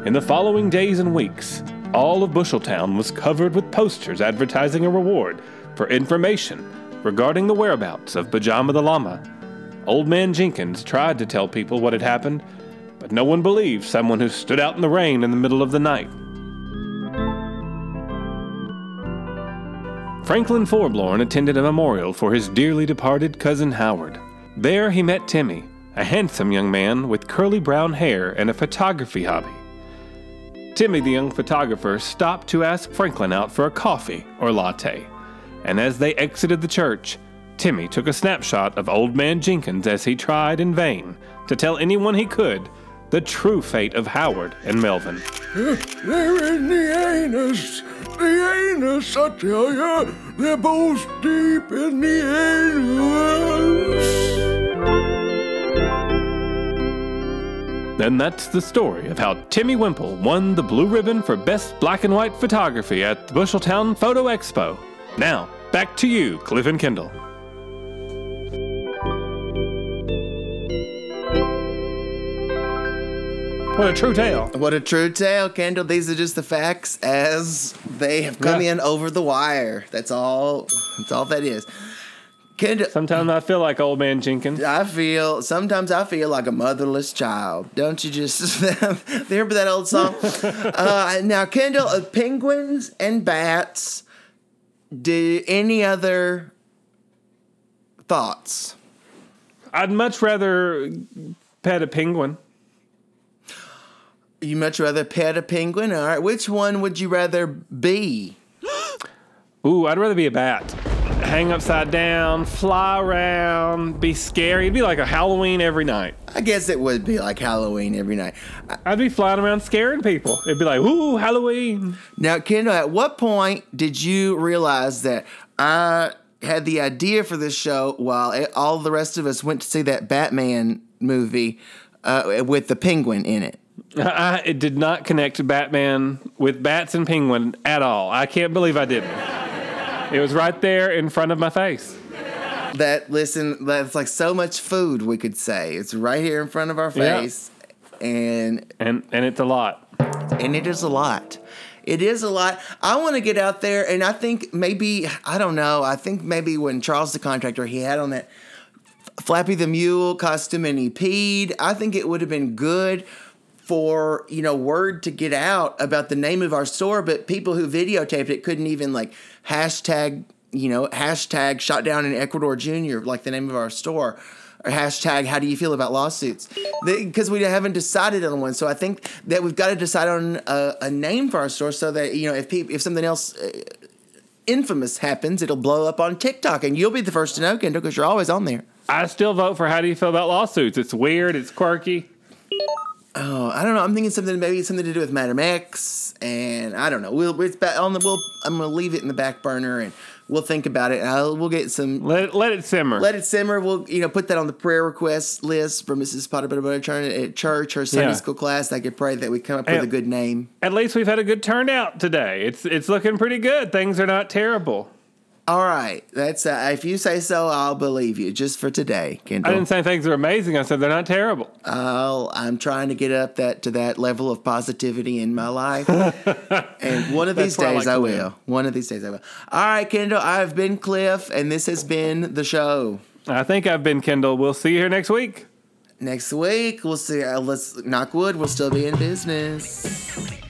Speaker 1: In the following days and weeks, all of Busheltown was covered with posters advertising a reward for information regarding the whereabouts of Pajama the Llama. Old Man Jenkins tried to tell people what had happened, but no one believed someone who stood out in the rain in the middle of the night. Franklin Forblorn attended a memorial for his dearly departed cousin Howard. There he met Timmy, a handsome young man with curly brown hair and a photography hobby. Timmy, the young photographer, stopped to ask Franklin out for a coffee or latte, and as they exited the church, Timmy took a snapshot of Old Man Jenkins as he tried in vain to tell anyone he could the true fate of Howard and Melvin.
Speaker 5: They're in the anus. The anus, I tell ya. They're both deep in the anus.
Speaker 1: Then that's the story of how Timmy Wimple won the blue ribbon for Best Black and White Photography at the Busheltown Photo Expo. Now, back to you, Cliff and Kendall. What a true tale.
Speaker 3: What a true tale, Kendall. These are just the facts as they have come
Speaker 1: Yeah.
Speaker 3: in over the wire. That's all. That's all that is. Kendall,
Speaker 1: Sometimes I feel like old man Jenkins.
Speaker 3: I feel sometimes I feel like a motherless child. Don't you just remember that old song? uh, now, Kendall, uh, penguins and bats. Do any other thoughts?
Speaker 1: I'd much rather pet a penguin.
Speaker 3: You much rather pet a penguin? All right. Which one would you rather be?
Speaker 1: Ooh, I'd rather be a bat. Hang upside down, fly around, be scary. It'd be like a Halloween every night.
Speaker 3: I guess it would be like Halloween every night.
Speaker 1: I'd be flying around scaring people. It'd be like, ooh, Halloween.
Speaker 3: Now, Kendall, at what point did you realize that I had the idea for this show while it- all the rest of us went to see that Batman movie uh, with the penguin in it?
Speaker 1: I, it did not connect Batman with bats and penguin at all. I can't believe I didn't. It was right there in front of my face.
Speaker 3: That, listen, that's like so much food, we could say. It's right here in front of our
Speaker 1: Yeah.
Speaker 3: face. And
Speaker 1: And and it's a lot.
Speaker 3: and it is a lot. It is a lot. I want to get out there, and I think maybe I don't know. I think maybe when Charles the contractor he had on that Flappy the Mule costume and he peed. I think it would have been good for you know word to get out about the name of our store, but people who videotaped it couldn't even like hashtag you know hashtag shot down in Ecuador Junior like the name of our store. Or hashtag how do you feel about lawsuits because we haven't decided on one so i think that we've got to decide on a, a name for our store so that you know if people if something else uh, infamous happens, it'll blow up on TikTok, and you'll be the first to know, Kendall, because you're always on there.
Speaker 1: I still vote for how do you feel about lawsuits? It's weird, it's quirky.
Speaker 3: Oh, I don't know. I'm thinking something maybe something to do with Madam X, and I don't know. We'll it's back on the. We'll I'm gonna leave it in the back burner, and we'll think about it. I'll, we'll get some.
Speaker 1: Let it, let it simmer.
Speaker 3: Let it simmer. We'll you know put that on the prayer request list for Mrs. Potter Butter Butter Churn at church or Sunday
Speaker 1: Yeah.
Speaker 3: school class. I could pray that we come up with a good name.
Speaker 1: At least we've had a good turnout today. It's it's looking pretty good. Things are not terrible.
Speaker 3: All right, that's uh, if you say so, I'll believe you. Just for today, Kendall.
Speaker 1: I didn't say things are amazing. I said they're not terrible.
Speaker 3: I'll, I'm trying to get up that to that level of positivity in my life, and one of these
Speaker 1: where I
Speaker 3: days
Speaker 1: like
Speaker 3: I will.
Speaker 1: live.
Speaker 3: One of these days I will. All right, Kendall. I've been Cliff, and this has been the show.
Speaker 1: I think I've been Kendall. We'll see you here next week.
Speaker 3: Next week we'll see. Uh, let's knock wood. We'll still be in business.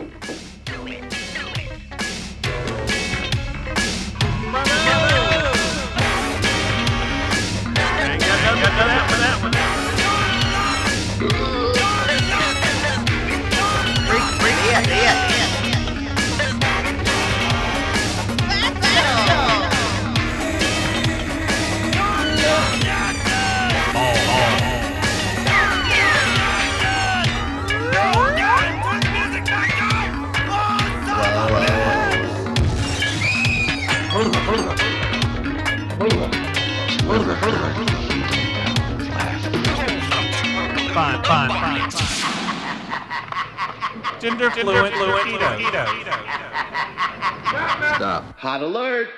Speaker 11: Fine, fine, fine.
Speaker 1: Gender fluent, mosquito.
Speaker 7: Hot alert.